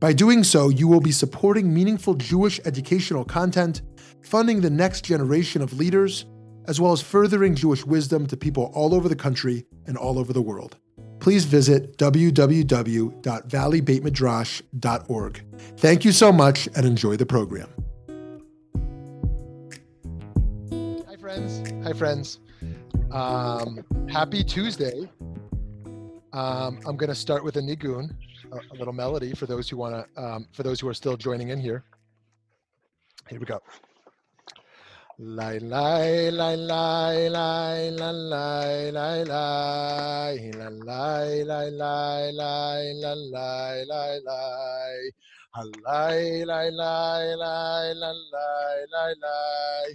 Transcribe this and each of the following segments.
By doing so, you will be supporting meaningful Jewish educational content, funding the next generation of leaders, as well as furthering Jewish wisdom to people all over the country and all over the world. Please visit www.valleybeitmidrash.org. Thank you so much and enjoy the program. Hi, friends. Hi, friends. Um, happy Tuesday. Um, I'm going to start with a nigun, a, little melody for those who want to, um, for those who are still joining in here. Here we go. Lai lai lai lai lai la lai lai lai la lai lai lai lai la lai lai lai lai lai lai lai la lai lai lai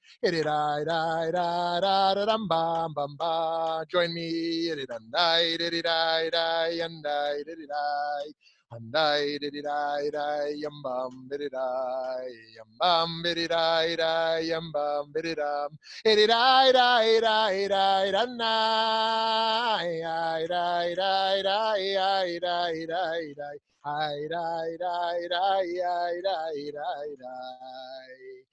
Join me. Itty dum die itty die die and die itty die. Handai diddy die die yum bum biddy die yum bum biddy die die yum bum biddy dum itty die die die die da na die die die die die die die die Hi die die die die die die die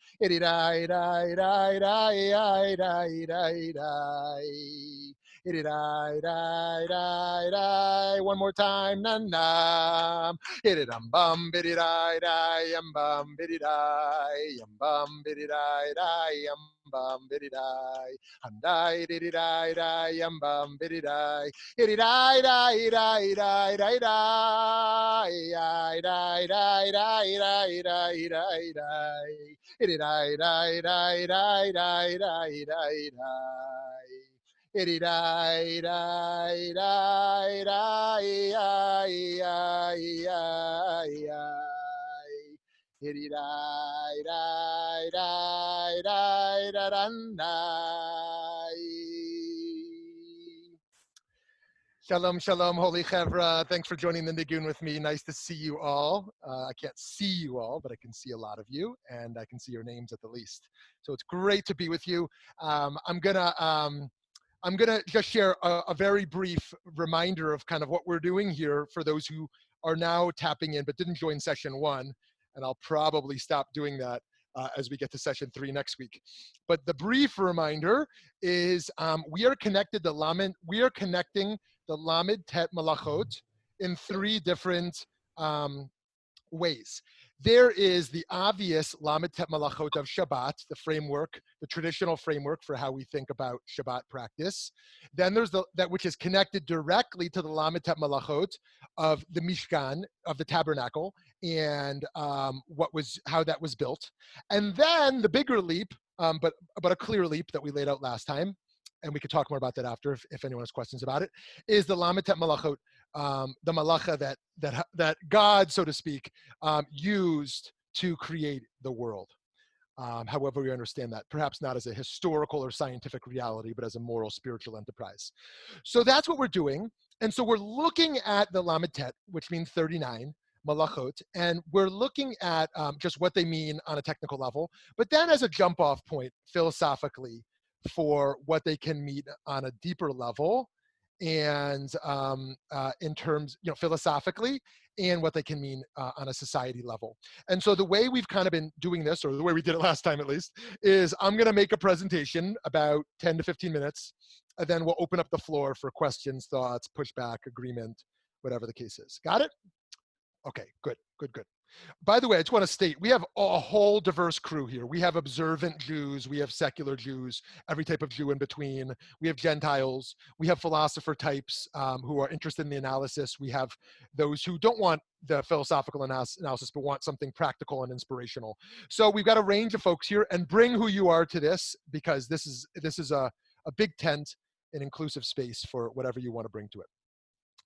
one more time, na na. It it um bum biddy I, die um bum biddy I'm bum hit it, I, die um bum biddy die. Hum die diddy die die yum bum biddy die. Itty die die die die die die die die die die die die die. Itty die die die die die die die die. Itty die die die die Itty die die Shalom, shalom, holy chevra. Thanks for joining the Nigun with me. Nice to see you all. Uh, I can't see you all, but I can see a lot of you, and I can see your names at the least. So it's great to be with you. Um, I'm gonna um, I'm going to just share a, a, very brief reminder of kind of what we're doing here for those who are now tapping in but didn't join session one. And I'll probably stop doing that uh, as we get to session three next week. But the brief reminder is um, we are connected to Lamed, we are connecting the Lamed Tet Melachot in three different um, ways. There is the obvious Lamed Tet Melachot of Shabbat, the framework, the traditional framework for how we think about Shabbat practice. Then there's the, that which is connected directly to the Lamed Tet Melachot of the Mishkan, of the tabernacle, and um, what was how that was built. And then the bigger leap, um, but but a clear leap that we laid out last time, and we could talk more about that after if, if anyone has questions about it, is the Lamed Tet Melachot um, the melacha that that that God, so to speak, um, used to create the world. Um, however, we understand that, perhaps not as a historical or scientific reality, but as a moral, spiritual enterprise. So that's what we're doing. And so we're looking at the Lamed Tet, which means 39, melachot, and we're looking at um, just what they mean on a technical level, but then as a jump off point philosophically for what they can mean on a deeper level and um, uh, in terms, you know, philosophically and what they can mean uh, on a society level. And so the way we've kind of been doing this, or the way we did it last time at least, is I'm going to make a presentation about 10 to 15 minutes, and then we'll open up the floor for questions, thoughts, pushback, agreement, whatever the case is. Got it? Okay, good, good, good. By the way, I just want to state we have a whole diverse crew here. We have observant Jews, we have secular Jews, every type of Jew in between. We have Gentiles, we have philosopher types um, who are interested in the analysis. We have those who don't want the philosophical analysis but want something practical and inspirational. So we've got a range of folks here, and bring who you are to this because this is this is a, a big tent, an inclusive space for whatever you want to bring to it.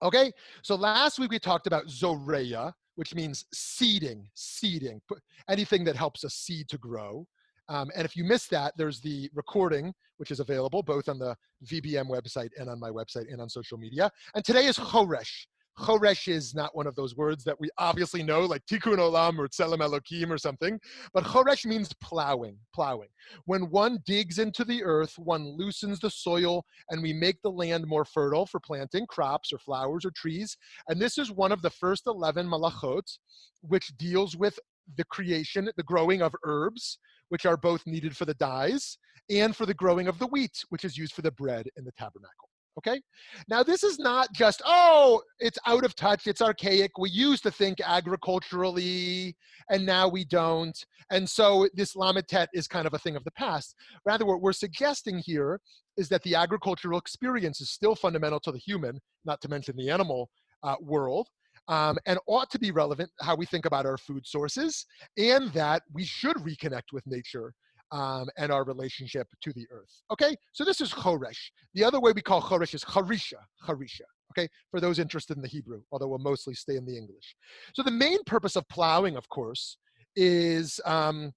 Okay, so last week we talked about Zoreya, which means seeding, seeding, anything that helps a seed to grow. Um, and if you missed that, there's the recording, which is available both on the VBM website and on my website and on social media. And today is Choresh. Choresh is not one of those words that we obviously know, like Tikkun Olam or Tselem Elokim or something, but Choresh means plowing, plowing. When one digs into the earth, one loosens the soil, and we make the land more fertile for planting crops or flowers or trees. And this is one of the first 11 melachot, which deals with the creation, the growing of herbs, which are both needed for the dyes, and for the growing of the wheat, which is used for the bread in the tabernacle. Okay. Now, this is not just, oh, it's out of touch, it's archaic. We used to think agriculturally, and now we don't. And so this Lamitet is kind of a thing of the past. Rather, what we're suggesting here is that the agricultural experience is still fundamental to the human, not to mention the animal uh, world. Um, and ought to be relevant how we think about our food sources, and that we should reconnect with nature um, and our relationship to the earth. Okay, so this is Choresh. The other way we call Choresh is Harisha, Harisha. Okay, for those interested in the Hebrew, although we'll mostly stay in the English. So the main purpose of plowing, of course, is um,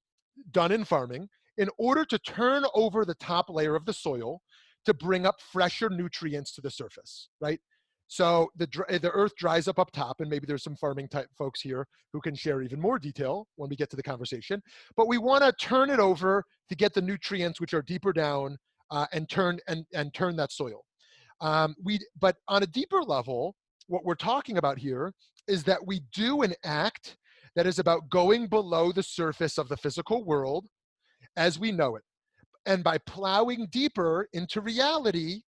done in farming in order to turn over the top layer of the soil to bring up fresher nutrients to the surface, right? So the, the earth dries up up top, and maybe there's some farming type folks here who can share even more detail when we get to the conversation. But we want to turn it over to get the nutrients which are deeper down uh, and turn and, and turn that soil. Um, we, but on a deeper level, what we're talking about here is that we do an act that is about going below the surface of the physical world as we know it. And by plowing deeper into reality,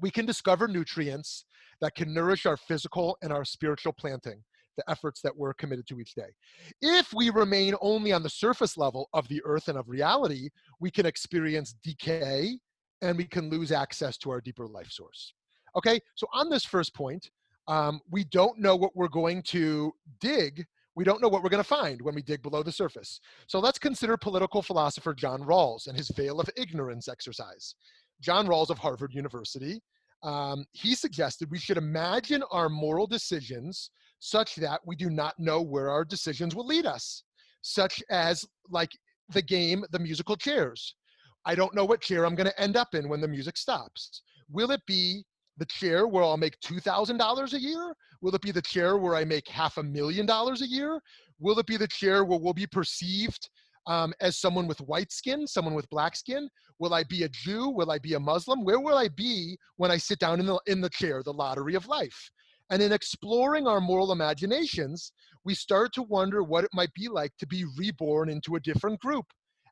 we can discover nutrients that can nourish our physical and our spiritual planting, the efforts that we're committed to each day. If we remain only on the surface level of the earth and of reality, we can experience decay and we can lose access to our deeper life source. Okay, so on this first point, um, we don't know what we're going to dig. We don't know what we're going to find when we dig below the surface. So let's consider political philosopher John Rawls and his veil of ignorance exercise. John Rawls of Harvard University um, he suggested we should imagine our moral decisions such that we do not know where our decisions will lead us, such as like the game, the musical chairs. I don't know what chair I'm going to end up in when the music stops. Will it be the chair where I'll make $2,000 a year? Will it be the chair where I make half a million dollars a year? Will it be the chair where we'll be perceived um, as someone with white skin, someone with black skin? Will I be a Jew? Will I be a Muslim? Where will I be when I sit down in the, in the chair, the lottery of life? And in exploring our moral imaginations, we start to wonder what it might be like to be reborn into a different group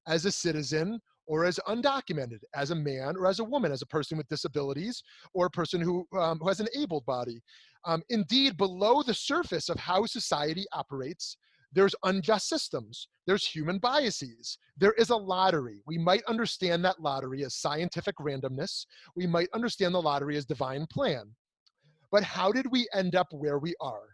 as a citizen or as undocumented, as a man or as a woman, as a person with disabilities or a person who, um, who has an able body. Um, indeed, below the surface of how society operates, there's unjust systems, there's human biases, there is a lottery. We might understand that lottery as scientific randomness, we might understand the lottery as divine plan. But how did we end up where we are?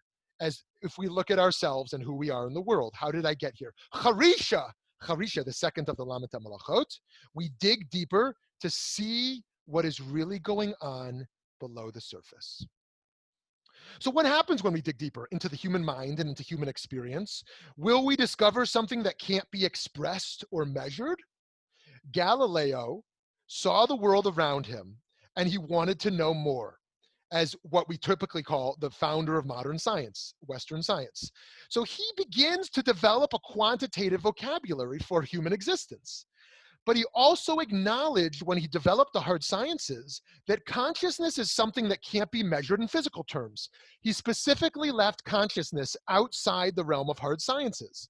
As if we look at ourselves and who we are in the world, how did I get here? Harisha, Harisha, the second of the Lamet Melachot, we dig deeper to see what is really going on below the surface. So, what happens when we dig deeper into the human mind and into human experience? Will we discover something that can't be expressed or measured? Galileo saw the world around him and he wanted to know more as what we typically call the founder of modern science, Western science. So he begins to develop a quantitative vocabulary for human existence. But he also acknowledged when he developed the hard sciences that consciousness is something that can't be measured in physical terms. He specifically left consciousness outside the realm of hard sciences.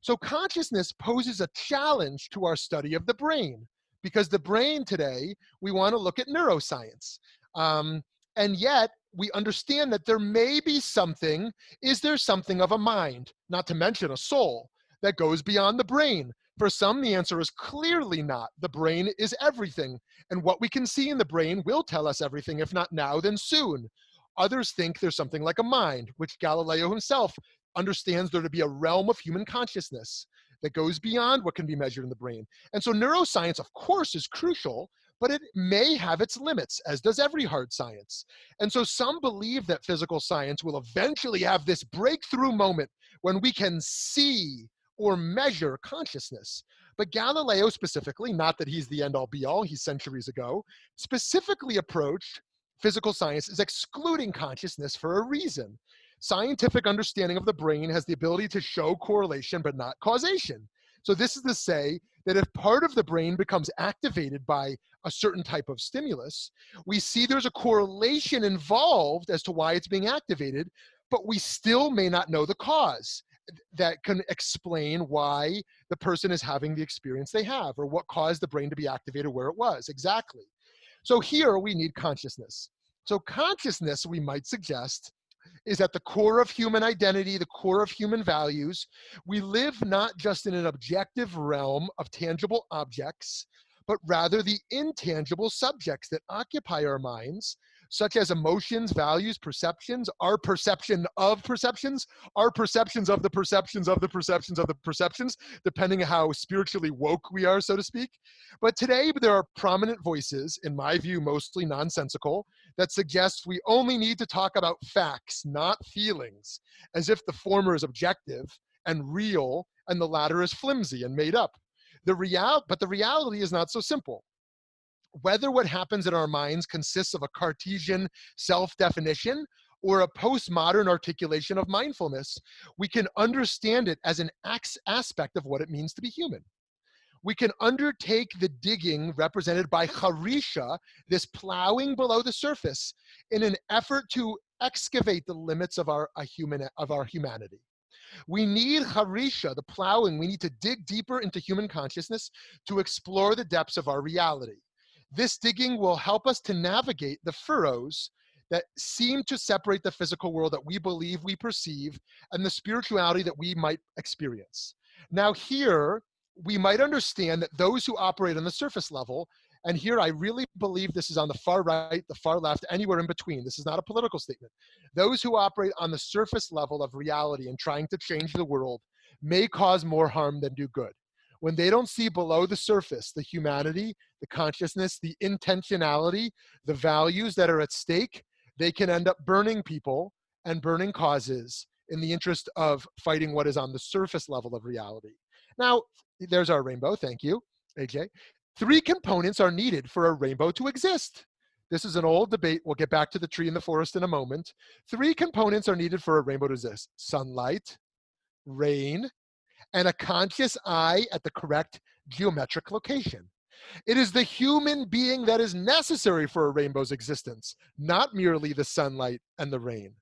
So consciousness poses a challenge to our study of the brain because the brain today, we want to look at neuroscience. Um, and yet, we understand that there may be something, is there something of a mind, not to mention a soul, that goes beyond the brain? For some, the answer is clearly not. The brain is everything, and what we can see in the brain will tell us everything, if not now, then soon. Others think there's something like a mind, which Galileo himself understands there to be a realm of human consciousness that goes beyond what can be measured in the brain. And so neuroscience, of course, is crucial, but it may have its limits, as does every hard science. And so some believe that physical science will eventually have this breakthrough moment when we can see or measure consciousness. But Galileo specifically, not that he's the end all be all, he's centuries ago, specifically approached physical science as excluding consciousness for a reason. Scientific understanding of the brain has the ability to show correlation but not causation. So, this is to say that if part of the brain becomes activated by a certain type of stimulus, we see there's a correlation involved as to why it's being activated, but we still may not know the cause that can explain why the person is having the experience they have or what caused the brain to be activated where it was exactly. So, here we need consciousness. So, consciousness, we might suggest, is at the core of human identity, the core of human values. We live not just in an objective realm of tangible objects, but rather the intangible subjects that occupy our minds such as emotions, values, perceptions, our perception of perceptions, our perceptions of the perceptions of the perceptions of the perceptions, depending how spiritually woke we are, so to speak. But today, there are prominent voices, in my view, mostly nonsensical, that suggest we only need to talk about facts, not feelings, as if the former is objective and real and the latter is flimsy and made up. The real, but the reality is not so simple whether what happens in our minds consists of a Cartesian self definition or a postmodern articulation of mindfulness, we can understand it as an aspect of what it means to be human. We can undertake the digging represented by harisha, this plowing below the surface, in an effort to excavate the limits of our, human, of our humanity. We need harisha, the plowing. We need to dig deeper into human consciousness to explore the depths of our reality. This digging will help us to navigate the furrows that seem to separate the physical world that we believe we perceive and the spirituality that we might experience. Now, here, we might understand that those who operate on the surface level, and here I really believe this is on the far right, the far left, anywhere in between. This is not a political statement. Those who operate on the surface level of reality and trying to change the world may cause more harm than do good when they don't see below the surface the humanity, the consciousness, the intentionality, the values that are at stake, they can end up burning people and burning causes in the interest of fighting what is on the surface level of reality. Now, there's our rainbow. Thank you, AJ. Three components are needed for a rainbow to exist. This is an old debate. We'll get back to the tree in the forest in a moment. Three components are needed for a rainbow to exist sunlight, rain, and a conscious eye at the correct geometric location. It is the human being that is necessary for a rainbow's existence, not merely the sunlight and the rain.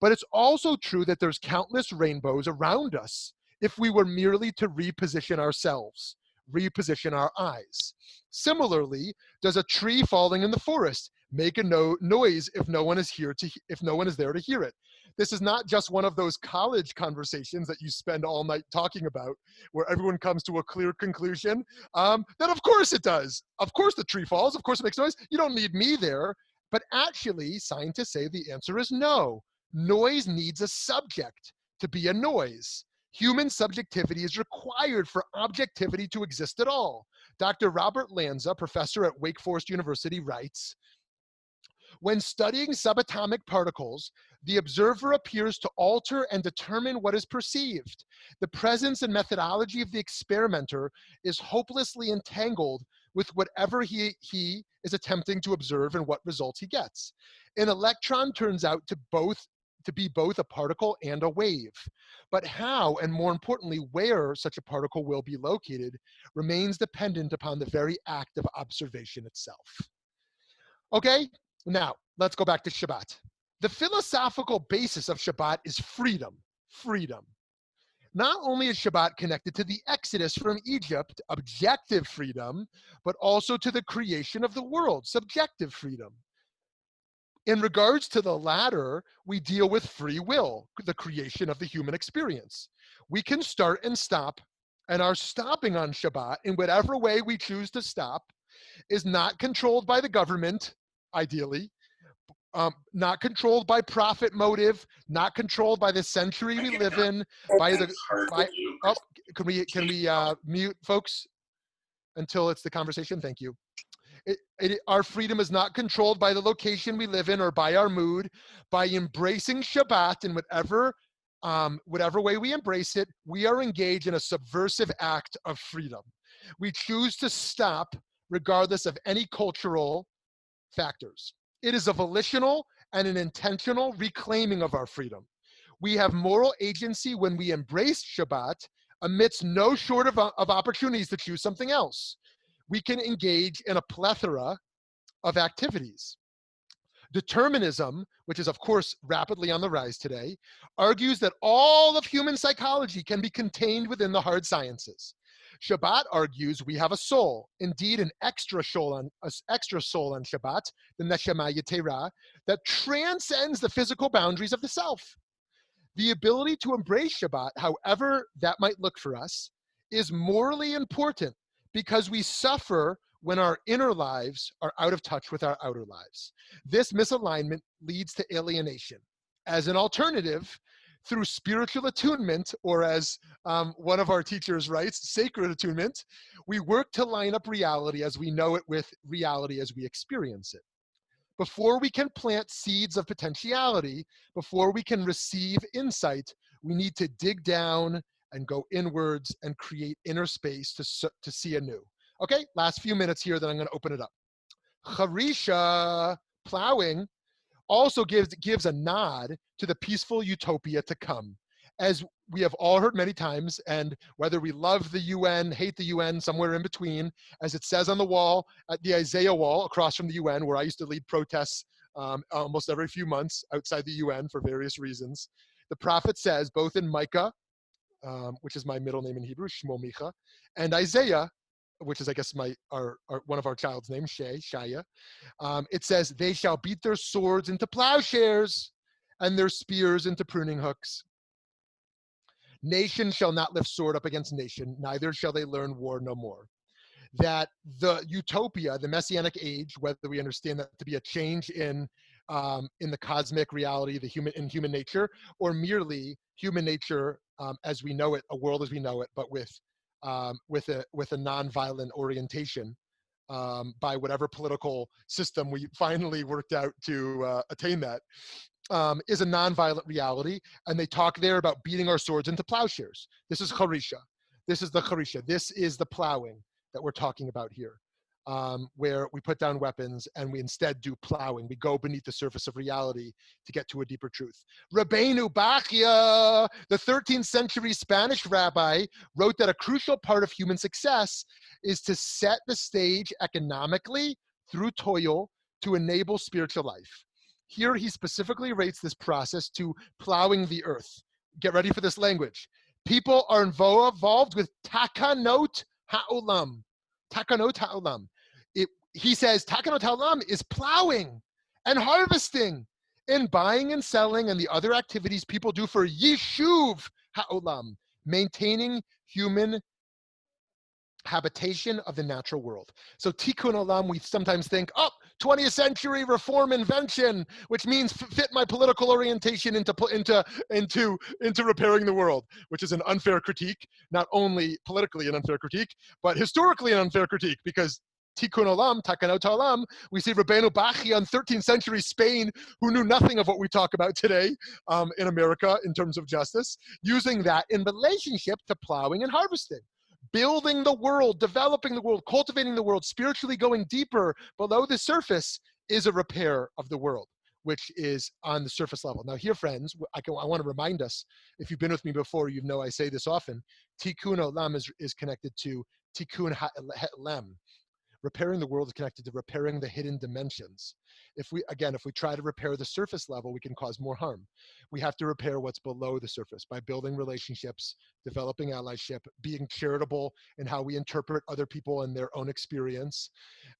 But it's also true that there's countless rainbows around us if we were merely to reposition ourselves, reposition our eyes. Similarly, does a tree falling in the forest make a no- noise if no one is here to if no one is there to hear it? this is not just one of those college conversations that you spend all night talking about where everyone comes to a clear conclusion um, then of course it does. Of course the tree falls of course it makes noise. You don't need me there. But actually scientists say the answer is no. Noise needs a subject to be a noise. Human subjectivity is required for objectivity to exist at all. Dr robert lanza professor at wake forest university writes when studying subatomic particles, the observer appears to alter and determine what is perceived. The presence and methodology of the experimenter is hopelessly entangled with whatever he, he is attempting to observe and what results he gets. An electron turns out to both to be both a particle and a wave. But how, and more importantly, where such a particle will be located remains dependent upon the very act of observation itself. Okay, now, let's go back to Shabbat. The philosophical basis of Shabbat is freedom. Freedom. Not only is Shabbat connected to the exodus from Egypt, objective freedom, but also to the creation of the world, subjective freedom. In regards to the latter, we deal with free will, the creation of the human experience. We can start and stop, and our stopping on Shabbat, in whatever way we choose to stop, is not controlled by the government, ideally, um, not controlled by profit motive, not controlled by the century we live in, by the. By, oh, can we can we uh, mute folks until it's the conversation? Thank you. It, it, our freedom is not controlled by the location we live in or by our mood. By embracing Shabbat in whatever um, whatever way we embrace it, we are engaged in a subversive act of freedom. We choose to stop regardless of any cultural factors. It is a volitional and an intentional reclaiming of our freedom. We have moral agency when we embrace Shabbat amidst no short of, of opportunities to choose something else. We can engage in a plethora of activities. Determinism, which is of course rapidly on the rise today, argues that all of human psychology can be contained within the hard sciences. Shabbat argues we have a soul, indeed an extra soul on an extra soul on Shabbat, the Neshama Yetera, that transcends the physical boundaries of the self. The ability to embrace Shabbat, however that might look for us, is morally important because we suffer when our inner lives are out of touch with our outer lives. This misalignment leads to alienation. As an alternative, through spiritual attunement, or as um, one of our teachers writes, sacred attunement, we work to line up reality as we know it with reality as we experience it. Before we can plant seeds of potentiality, before we can receive insight, we need to dig down and go inwards and create inner space to, to see anew. Okay, last few minutes here, then I'm going to open it up. Charisha, plowing, also gives, gives a nod to the peaceful utopia to come. As we have all heard many times, and whether we love the UN, hate the UN, somewhere in between, as it says on the wall at the Isaiah wall across from the UN, where I used to lead protests um, almost every few months outside the UN for various reasons. The prophet says, both in Micah, um, which is my middle name in Hebrew, Shmo Micha, and Isaiah, which is I guess my our, our one of our child's names, Shay, Shaya. Um, it says, "They shall beat their swords into plowshares, and their spears into pruning hooks. Nation shall not lift sword up against nation, neither shall they learn war no more." That the utopia, the messianic age, whether we understand that to be a change in um, in the cosmic reality, the human in human nature, or merely human nature um, as we know it, a world as we know it, but with um, with a with a nonviolent orientation um, by whatever political system we finally worked out to uh, attain that um, is a nonviolent reality. And they talk there about beating our swords into plowshares. This is charisha. This is the charisha. This is the plowing that we're talking about here um, where we put down weapons and we instead do plowing. We go beneath the surface of reality to get to a deeper truth. Rabbeinu Bachya, the 13th century Spanish rabbi, wrote that a crucial part of human success is to set the stage economically through toil to enable spiritual life. Here he specifically rates this process to plowing the earth. Get ready for this language. People are involved with takanot ha'olam, Takanot Ha'olam. It, he says Takanot Ha'olam is plowing and harvesting and buying and selling and the other activities people do for Yishuv Ha'olam, maintaining human habitation of the natural world. So tikkun olam, we sometimes think, oh, 20th century reform invention, which means fit my political orientation into into into into repairing the world, which is an unfair critique, not only politically an unfair critique, but historically an unfair critique because Tikkun Olam, Takanot Olam, we see Rabbeinu Bachya on 13th century Spain, who knew nothing of what we talk about today um, in America in terms of justice, using that in relationship to plowing and harvesting building the world, developing the world, cultivating the world, spiritually going deeper below the surface is a repair of the world, which is on the surface level. Now, here, friends, I, can, I want to remind us if you've been with me before, you know I say this often Tikkun Olam is, is connected to Tikkun Ha'lem, repairing the world is connected to repairing the hidden dimensions. If we again if we try to repair the surface level we can cause more harm. We have to repair what's below the surface by building relationships developing allyship being charitable in how we interpret other people and their own experience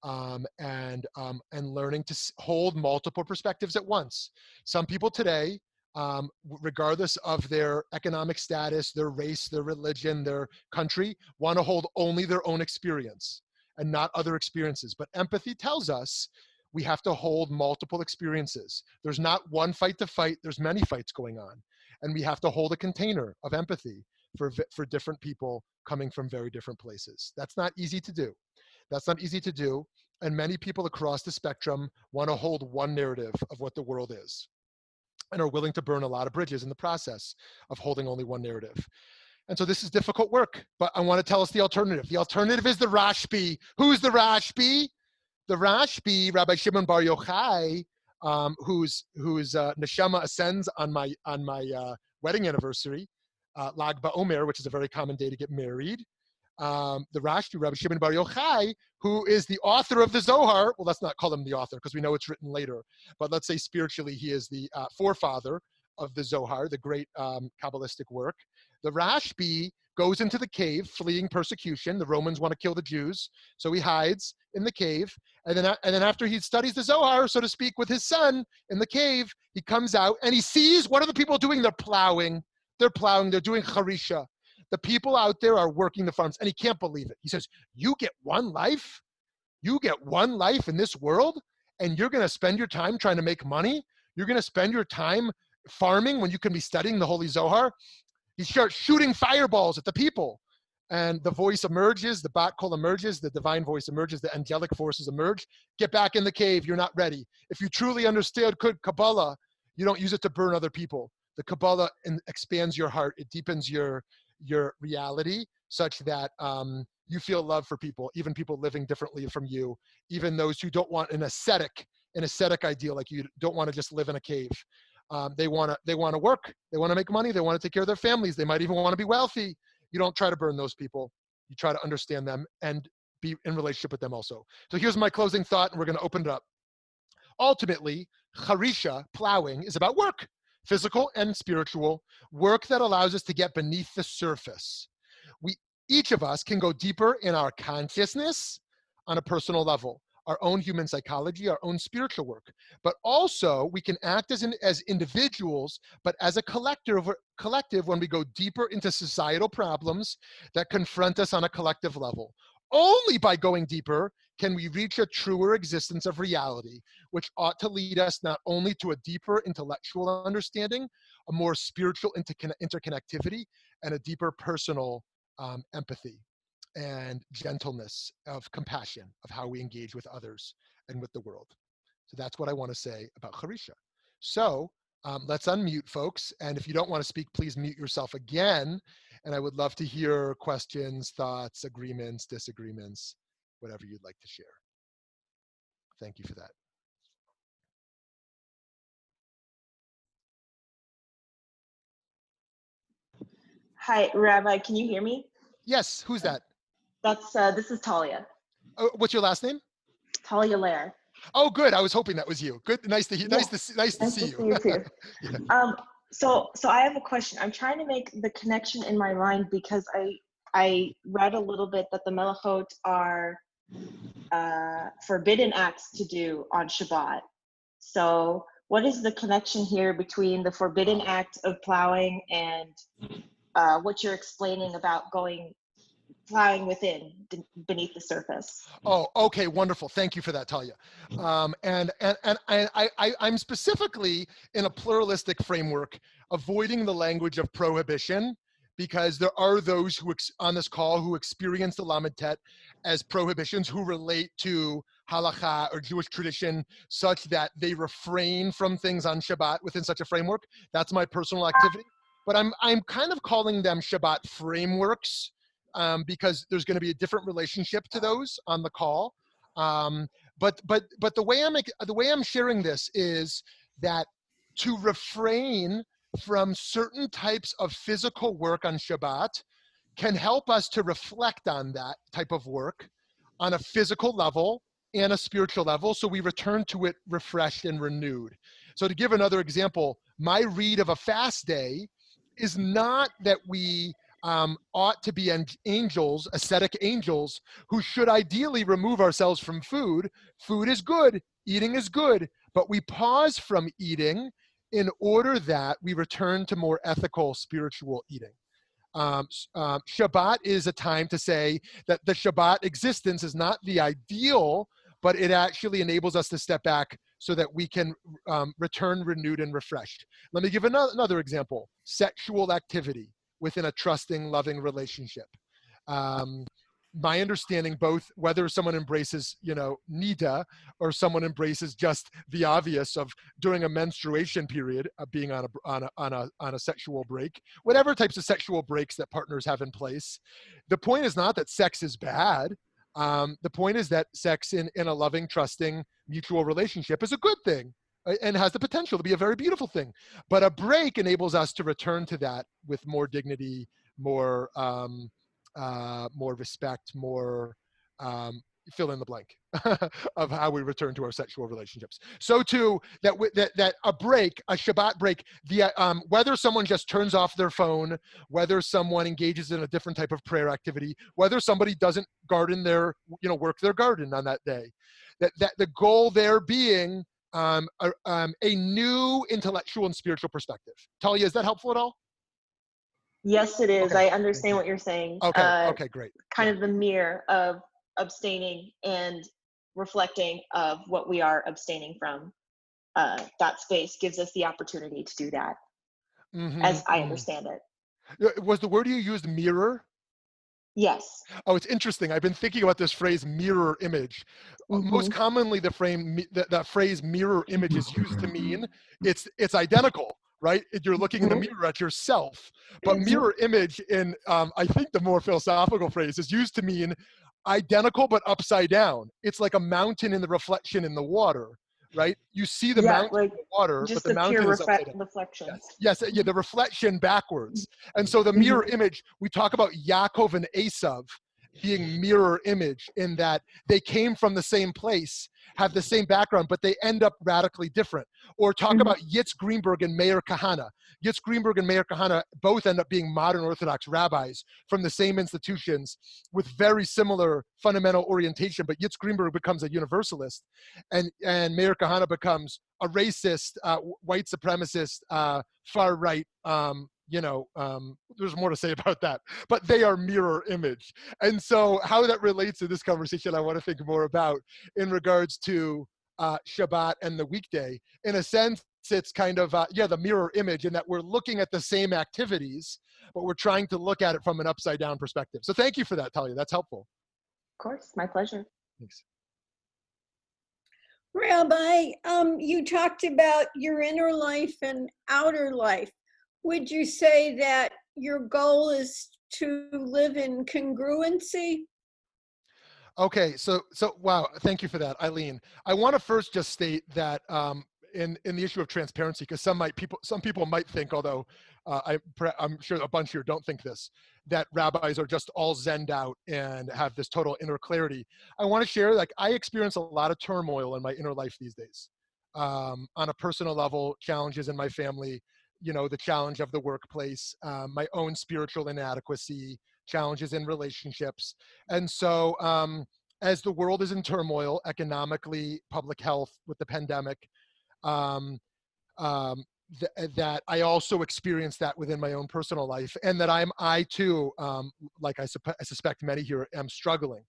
um, and um, and learning to hold multiple perspectives at once. Some people today um, regardless of their economic status, their race, their religion, their country, want to hold only their own experience and not other experiences. But empathy tells us we have to hold multiple experiences. There's not one fight to fight, there's many fights going on. And we have to hold a container of empathy for, for different people coming from very different places. That's not easy to do. That's not easy to do. And many people across the spectrum want to hold one narrative of what the world is and are willing to burn a lot of bridges in the process of holding only one narrative. And so this is difficult work, but I want to tell us the alternative. The alternative is the Rashbi. Who's the Rashbi? The Rashbi, Rabbi Shimon Bar Yochai, um, whose whose uh, neshama ascends on my on my uh, wedding anniversary, uh, Lag BaOmer, which is a very common day to get married um, the Rashbi, Rabbi Shimon Bar Yochai, who is the author of the Zohar. Well, let's not call him the author because we know it's written later, but let's say spiritually he is the uh, forefather of the Zohar, the great um, Kabbalistic work. The Rashbi goes into the cave fleeing persecution. The Romans want to kill the Jews, so he hides in the cave. And then, and then after he studies the Zohar, so to speak, with his son in the cave, he comes out and he sees what are the people doing? They're plowing. They're plowing. They're doing charisha. The people out there are working the farms, and he can't believe it. He says, You get one life? You get one life in this world, and you're going to spend your time trying to make money? You're going to spend your time farming when you can be studying the Holy Zohar? He starts shooting fireballs at the people. And the voice emerges, the bat kol emerges, the divine voice emerges, the angelic forces emerge. Get back in the cave, you're not ready. If you truly understand Kabbalah, you don't use it to burn other people. The Kabbalah expands your heart, it deepens your your reality such that um, you feel love for people, even people living differently from you, even those who don't want an ascetic, an ascetic ideal, like you don't want to just live in a cave. Um, they want to they want to work, they want to make money, they want to take care of their families, they might even want to be wealthy. You don't try to burn those people. You try to understand them and be in relationship with them also. So here's my closing thought, and we're going to open it up. Ultimately, charisha, plowing, is about work physical and spiritual, work that allows us to get beneath the surface. We each of us can go deeper in our consciousness on a personal level, our own human psychology, our own spiritual work. But also we can act as, as individuals, but as a collective, collective when we go deeper into societal problems that confront us on a collective level. Only by going deeper can we reach a truer existence of reality, which ought to lead us not only to a deeper intellectual understanding, a more spiritual intercon- interconnectivity, and a deeper personal um, empathy and gentleness of compassion of how we engage with others and with the world. So that's what I want to say about Harisha. So um, let's unmute folks. And if you don't want to speak, please mute yourself again. And I would love to hear questions, thoughts, agreements, disagreements whatever you'd like to share. Thank you for that. Hi, Rabbi, can you hear me? Yes, who's that? That's, uh, this is Talia. Oh, what's your last name? Talia Lair. Oh, good. I was hoping that was you. Good. Nice to hear. Yeah. Nice to see. Nice to nice see to you. See you yeah. Um. So, so I have a question. I'm trying to make the connection in my mind because I I read a little bit that the melachot are uh, forbidden acts to do on Shabbat. So, what is the connection here between the forbidden act of plowing and uh, what you're explaining about going plowing within beneath the surface. Oh, okay, wonderful. Thank you for that, Talia. Um, and and and I, I I'm specifically in a pluralistic framework, avoiding the language of prohibition because there are those who ex- on this call who experience the Lamed Tet as prohibitions who relate to halacha or Jewish tradition such that they refrain from things on Shabbat within such a framework. That's my personal activity. But I'm, I'm kind of calling them Shabbat frameworks um, because there's going to be a different relationship to those on the call. Um, but but but the way I'm the way I'm sharing this is that to refrain from certain types of physical work on Shabbat can help us to reflect on that type of work on a physical level and a spiritual level. So we return to it refreshed and renewed. So to give another example, my read of a fast day is not that we um, ought to be angels, ascetic angels, who should ideally remove ourselves from food. Food is good, eating is good, but we pause from eating in order that we return to more ethical spiritual eating. Um, um, Shabbat is a time to say that the Shabbat existence is not the ideal, but it actually enables us to step back so that we can um, return renewed and refreshed. Let me give another, another example sexual activity within a trusting, loving relationship. Um, my understanding both whether someone embraces you know nida or someone embraces just the obvious of during a menstruation period of being on a on a on a, on a sexual break whatever types of sexual breaks that partners have in place. The point is not that sex is bad. Um, the point is that sex in in a loving trusting mutual relationship is a good thing. uh, and has the potential to be a very beautiful thing but a break enables us to return to that with more dignity more um, uh, more respect, more um, fill in the blank of how we return to our sexual relationships. So too that that that a break, a Shabbat break, the um, whether someone just turns off their phone, whether someone engages in a different type of prayer activity, whether somebody doesn't garden their you know work their garden on that day, that that the goal there being um, a, um, a new intellectual and spiritual perspective. Talia, is that helpful at all? Yes, it is. Okay. I understand what you're saying. Okay. Uh, okay. Great. Kind of the mirror of abstaining and reflecting of what we are abstaining from. Uh, that space gives us the opportunity to do that, Mhm, as I mhm. understand it. Was the word you used mirror? Yes. Oh, it's interesting. I've been thinking about this phrase mirror image. Uh, Most commonly, the frame that, that phrase mirror image is used to mean it's it's identical, right? You're looking in the Mhm. mirror at yourself. But mirror image, in um, I think the more philosophical phrase, is used to mean identical but upside down. It's like a mountain in the reflection in the water, right? You see the yeah, mountain like the water, just but the the mountain pure is reflect- down. reflections. Yes, yes, yeah, the reflection backwards. And so the Mhm. mirror image, we talk about Yaakov and Esav being mirror image in that they came from the same place, have the same background, but they end up radically different. Or talk Mhm. about Yitz Greenberg and Meir Kahana. Yitz Greenberg and Meir Kahana both end up being modern Orthodox rabbis from the same institutions with very similar fundamental orientation, but Yitz Greenberg becomes a universalist and, and Meir Kahana becomes a racist, uh, white supremacist, uh, far right um, you know, um, there's more to say about that, but they are mirror image. And so, how that relates to this conversation, I want to think more about in regards to uh, Shabbat and the weekday. In a sense, it's kind of, uh, yeah, the mirror image in that we're looking at the same activities, but we're trying to look at it from an upside down perspective. So, thank you for that, Talia. That's helpful. Of course, my pleasure. Thanks. Rabbi, um, you talked about your inner life and outer life. Would you say that your goal is to live in congruency? Okay, so so wow, thank you for that, Eileen. I want to first just state that um, in in the issue of transparency, because some might people some people might think, although uh, I, I'm sure a bunch here don't think this, that rabbis are just all zened out and have this total inner clarity. I want to share like I experience a lot of turmoil in my inner life these days, um, on a personal level, challenges in my family, you know, the challenge of the workplace, um, my own spiritual inadequacy, challenges in relationships. And so, um, as the world is in turmoil economically, public health with the pandemic, um, um, th- that I also experience that within my own personal life, and that I'm I too, um, like I, sup- I suspect many here, am struggling.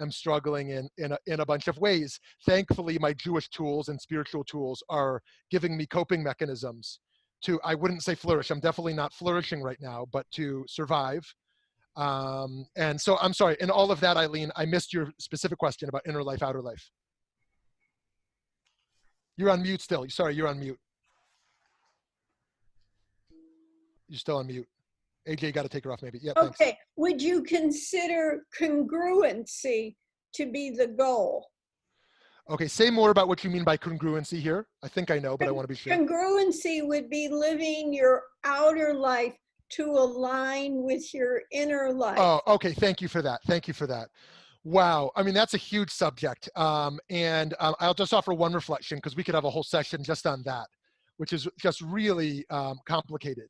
am struggling in in a, in a bunch of ways. Thankfully, my Jewish tools and spiritual tools are giving me coping mechanisms to I wouldn't say flourish. I'm definitely not flourishing right now, but to survive um, and so I'm sorry, in all of that, Eileen, I missed your specific question about inner life, outer life. You're on mute still. Sorry, you're on mute. You're still on mute. AJ got to take her off maybe. Yeah, thanks. Okay, would you consider congruency to be the goal? Okay, say more about what you mean by congruency here. I think I know, but I want to be sure. Congruency would be living your outer life to align with your inner life. Oh, okay. Thank you for that. Thank you for that. Wow. I mean, that's a huge subject. Um, and um, I'll just offer one reflection because we could have a whole session just on that, which is just really um, complicated.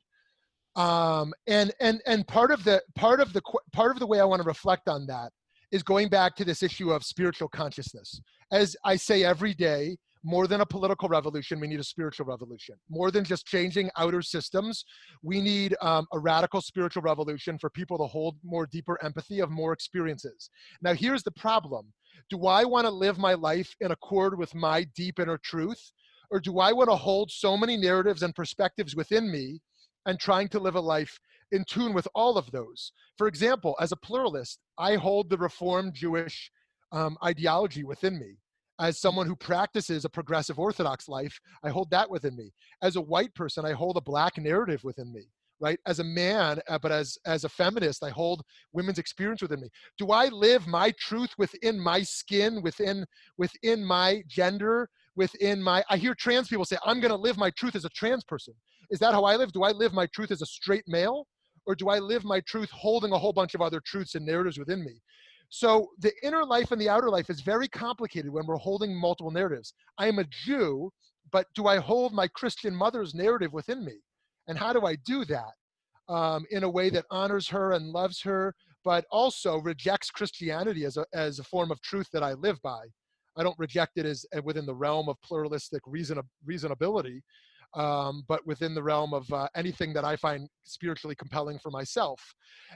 Um, and and and part of the part of the part of the way I want to reflect on that is going back to this issue of spiritual consciousness. As I say every day, more than a political revolution, we need a spiritual revolution. More than just changing outer systems, we need um, a radical spiritual revolution for people to hold more deeper empathy of more experiences. Now, here's the problem Do I want to live my life in accord with my deep inner truth? Or do I want to hold so many narratives and perspectives within me and trying to live a life in tune with all of those? For example, as a pluralist, I hold the Reformed Jewish um, ideology within me. As someone who practices a progressive orthodox life i hold that within me. As a white person i hold a black narrative within me right? As a man uh, but as as a feminist i hold women's experience within me. Do i live my truth within my skin within within my gender within my i hear trans people say i'm going to live my truth as a trans person. Is that how i live? Do i live my truth as a straight male or do i live my truth holding a whole bunch of other truths and narratives within me so the inner life and the outer life is very complicated when we're holding multiple narratives. I am a Jew, but do I hold my Christian mother's narrative within me? And how do I do that um, in a way that honors her and loves her, but also rejects Christianity as a, as a form of truth that I live by? I don't reject it as within the realm of pluralistic reason, reasonability, um, but within the realm of uh, anything that I find spiritually compelling for myself.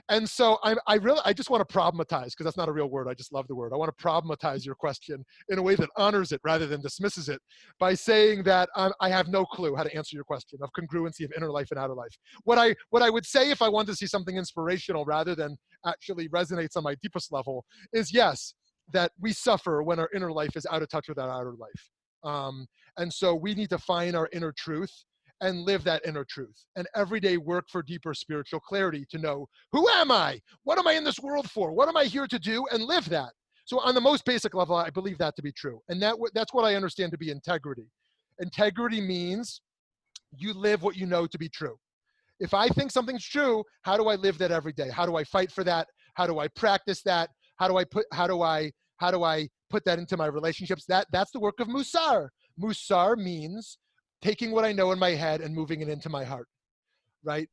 And so I, I really, I just want to problematize because that's not a real word. I just love the word. I want to problematize your question in a way that honors it rather than dismisses it by saying that um, I have no clue how to answer your question of congruency of inner life and outer life. What I, what I would say if I wanted to see something inspirational rather than actually resonates on my deepest level is yes, that we suffer when our inner life is out of touch with our outer life. Um, and so we need to find our inner truth and live that inner truth and every day work for deeper spiritual clarity to know who am I? What am I in this world for? What am I here to do? And live that. So on the most basic level, I believe that to be true. And that that's what I understand to be integrity. Integrity means you live what you know to be true. If I think something's true, how do I live that every day? How do I fight for that? How do I practice that? How do I put how do I how do I put that into my relationships? That that's the work of Musar. Musar means taking what I know in my head and moving it into my heart. Right?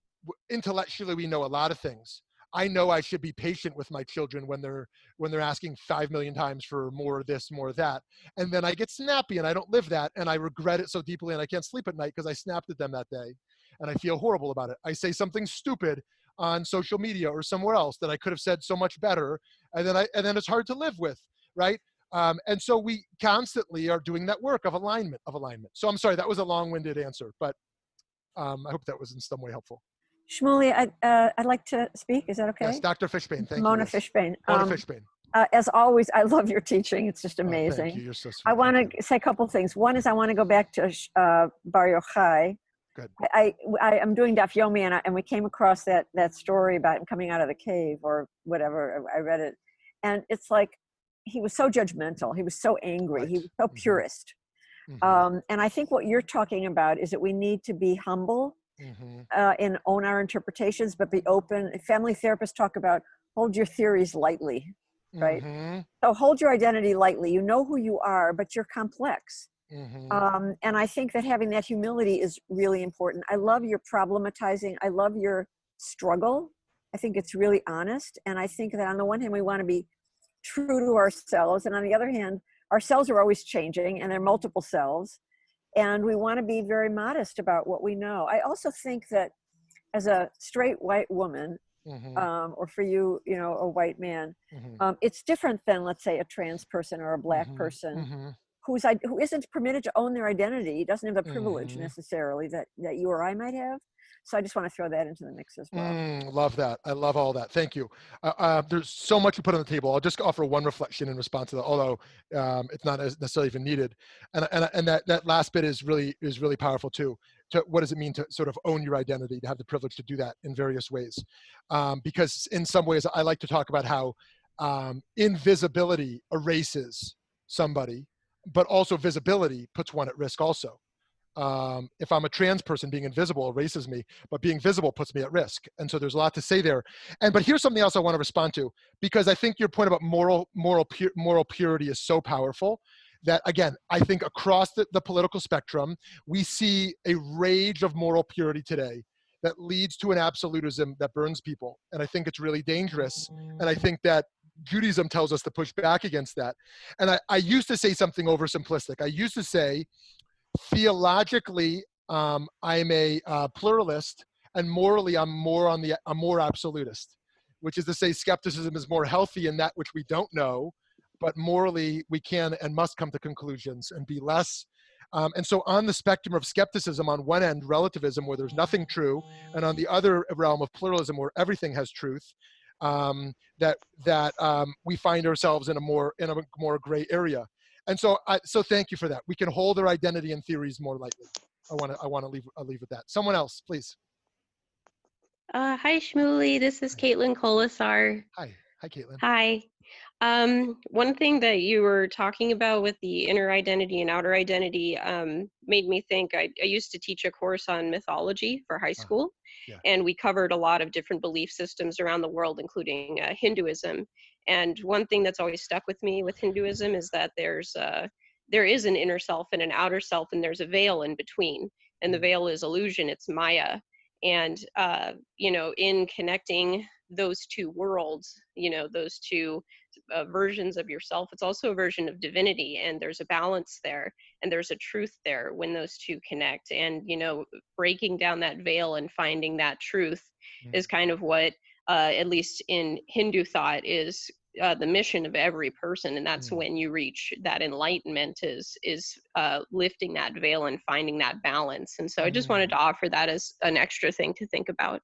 Intellectually, we know a lot of things. I know I should be patient with my children when they're when they're asking five million times for more of this, more of that, and then I get snappy and I don't live that, and I regret it so deeply, and I can't sleep at night because I snapped at them that day, and I feel horrible about it. I say something stupid on social media or somewhere else that I could have said so much better, and then I and then it's hard to live with right? Um, and so we constantly are doing that work of alignment, of alignment. So I'm sorry, that was a long-winded answer, but um, I hope that was in some way helpful. Shmuly, I'd, uh, I'd like to speak. Is that okay? Yes, Dr. Fishbane, thank Mona you. Yes. Fishbane. Mona um, Fishbane. Uh, as always, I love your teaching. It's just amazing. Oh, thank you. You're so sweet. I want to say a couple things. One is I want to go back to uh, Bar Yochai. Good. I, I, am doing Daf Yomi and, I, and we came across that, that story about him coming out of the cave or whatever. I read it. And it's like, he was so judgmental. He was so angry. Right. He was so Mhm. purist. Mhm, Um, and I think what you're talking about is that we need to be humble mhm, uh, and own our interpretations, but be open. Family therapists talk about hold your theories lightly. right. mhm, So hold your identity lightly. You know who you are, but you're complex. mhm. Um, and I think that having that humility is really important. I love your problematizing. I love your struggle. I think it's really honest. And I think that on the one hand, we want to be true to ourselves. And on the other hand, our cells are always changing and they're multiple cells. And we want to be very modest about what we know. I also think that as a straight white woman, Mhm, um, or for you, you know, a white man, mhm, um, it's different than, let's say, a trans person or a black mhm, person mhm. who's i- who isn't permitted to own their identity, doesn't have the privilege Mhm. necessarily that that you or I might have. So I just want to throw that into the mix as well. Mm, love that. I love all that. Thank you. Uh, uh, there's so much you put on the table. I'll just offer one reflection in response to that, although um, it's not necessarily even needed. And and and that that last bit is really is really powerful too. To what does it mean to sort of own your identity? To have the privilege to do that in various ways, um, because in some ways I like to talk about how um, invisibility erases somebody, but also visibility puts one at risk also Um, if I'm a trans person, being invisible erases me, but being visible puts me at risk. And so there's a lot to say there. And but here's something else I want to respond to because I think your point about moral moral pu- moral purity is so powerful that again I think across the, the political spectrum we see a rage of moral purity today that leads to an absolutism that burns people. And I think it's really dangerous. And I think that Judaism tells us to push back against that. And I, I used to say something oversimplistic. I used to say, theologically, um, I'm a uh, pluralist, and morally, I'm more on the I'm more absolutist, which is to say, skepticism is more healthy in that which we don't know, but morally, we can and must come to conclusions and be less. Um, and so, on the spectrum of skepticism, on one end, relativism, where there's nothing true, and on the other realm of pluralism, where everything has truth, um, that that um, we find ourselves in a more in a more gray area. And so, I, so thank you for that. We can hold our identity and theories more lightly. I want to I want to leave I'll leave with that. Someone else, please. Uh, hi, Shmuly. This is Caitlin Colasar. Hi, hi, Caitlin. Hi. Um, one thing that you were talking about with the inner identity and outer identity um, made me think. I, I, used to teach a course on mythology for high school, yeah. and we covered a lot of different belief systems around the world, including uh, Hinduism. And one thing that's always stuck with me with Hinduism is that there's uh, there is an inner self and an outer self, and there's a veil in between. And the mm. veil is illusion; it's Maya. And uh, you know, in connecting those two worlds, you know, those two uh, versions of yourself it's also a version of divinity and there's a balance there and there's a truth there when those two connect and you know breaking down that veil and finding that truth mm-hmm. is kind of what uh, at least in hindu thought is uh, the mission of every person and that's mm-hmm. when you reach that enlightenment is is uh, lifting that veil and finding that balance and so mm-hmm. i just wanted mm. to offer that as an extra thing to think about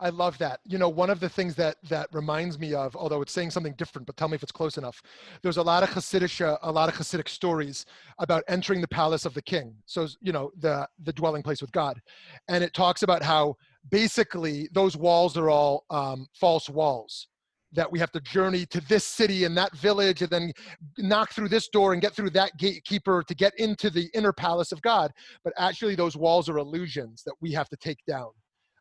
I love that. You know, one of the things that that reminds me of, although it's saying something different, but tell me if it's close enough. There's a lot of Hasidic, a lot of Hasidic stories about entering the palace of the king. So you know, the the dwelling place with God, and it talks about how basically those walls are all um, false walls that we have to journey to this city and that village and then knock through this door and get through that gatekeeper to get into the inner palace of God. But actually, those walls are illusions that we have to take down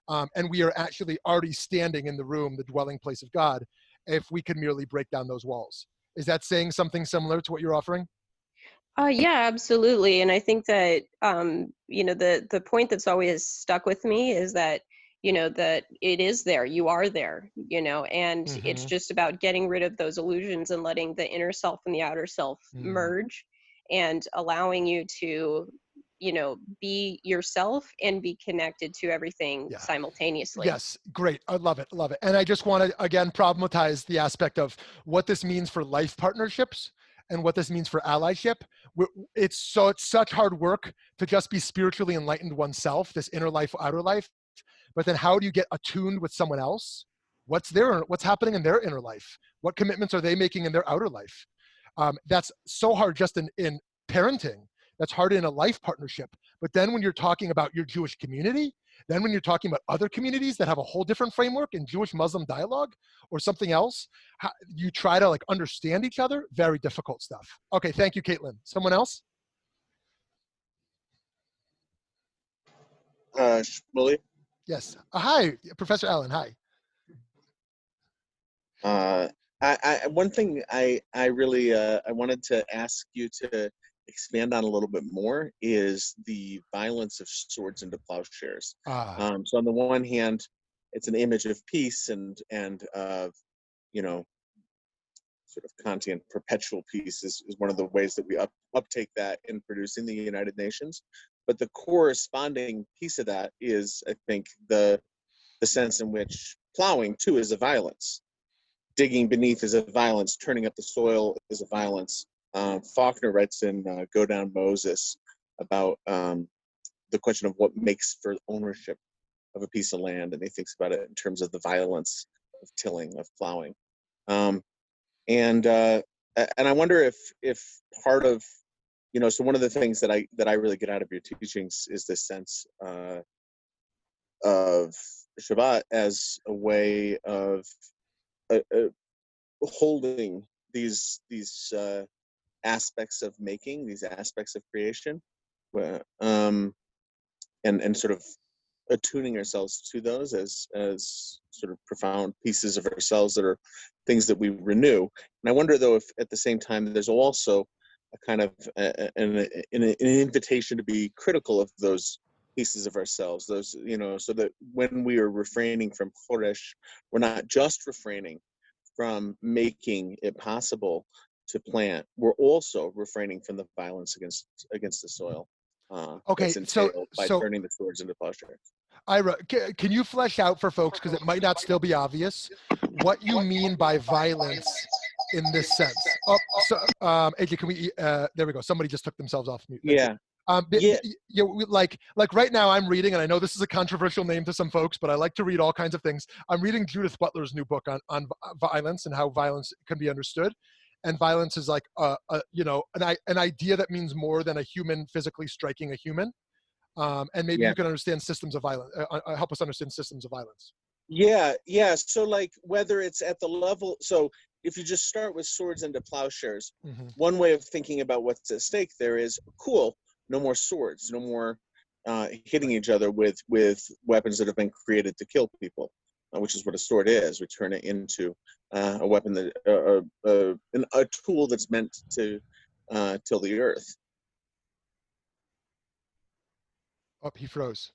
um, and we are actually already standing in the room, the dwelling place of God, if we could merely break down those walls. Is that saying something similar to what you're offering? Uh, yeah, absolutely. And I think that um, you know the the point that's always stuck with me is that you know that it is there. You are there. You know, and mm-hmm. it's just about getting rid of those illusions and letting the inner self and the outer self mm. merge, and allowing you to you know be yourself and be connected to everything yeah. simultaneously. Yes great i love it love it and i just want to again problematize the aspect of what this means for life partnerships and what this means for allyship. It's so it's such hard work to just be spiritually enlightened oneself this inner life outer life but then how do you get attuned with someone else? What's their what's happening in their inner life? What commitments are they making in their outer life? Um, that's so hard just in in parenting that's hard in a life partnership. But then when you're talking about your Jewish community, then when you're talking about other communities that have a whole different framework in Jewish Muslim dialogue or something else, how, you try to like understand each other. Very difficult stuff. Okay, thank you, Caitlin. Someone else? Uh, Shmuly? Yes. Uh, hi, Professor Allen. Hi. Uh, I, I, one thing I, I really uh, I wanted to ask you to expand on a little bit more is the violence of swords into plowshares. Ah. Um, so on the one hand, it's an image of peace and and of you know sort of Kantian perpetual peace is, is one of the ways that we up, uptake that in producing the United Nations. But the corresponding piece of that is, I think, the the sense in which plowing too is a violence. Digging beneath is a violence. Turning up the soil is a violence um, Faulkner writes in uh, Go Down Moses about um, the question of what makes for ownership of a piece of land, and he thinks about it in terms of the violence of tilling, of plowing. Um, and uh, and I wonder if if part of you know so one of the things that I that I really get out of your teachings is this sense uh, of Shabbat as a way of uh, uh, holding these these uh, aspects of making, these aspects of creation. Um, and and sort of attuning ourselves to those as as sort of profound pieces of ourselves that are things that we renew. And I wonder though if at the same time there's also a kind of a, an, an, invitation to be critical of those pieces of ourselves those you know so that when we are refraining from choresh we're not just refraining from making it possible to plant we're also refraining from the violence against against the soil uh, okay so by so, turning the swords into plowshares ira can you flesh out for folks because it might not still be obvious what you mean by violence in this sense? Oh so um AJ, can we uh there we go somebody just took themselves off mute yeah. Um, yeah. You know, like like right now, I'm reading, and I know this is a controversial name to some folks, but I like to read all kinds of things. I'm reading Judith Butler's new book on on violence and how violence can be understood, and violence is like a, a you know an an idea that means more than a human physically striking a human, um, and maybe yeah. you can understand systems of violence. Uh, uh, help us understand systems of violence. Yeah, yeah. So like whether it's at the level, so if you just start with swords into plowshares, mm-hmm. one way of thinking about what's at stake there is cool no more swords, no more uh, hitting each other with with weapons that have been created to kill people, uh, which is what a sword is. We turn it into uh, a weapon that uh, uh, an, a tool that's meant to uh, till the earth. Oh, he froze.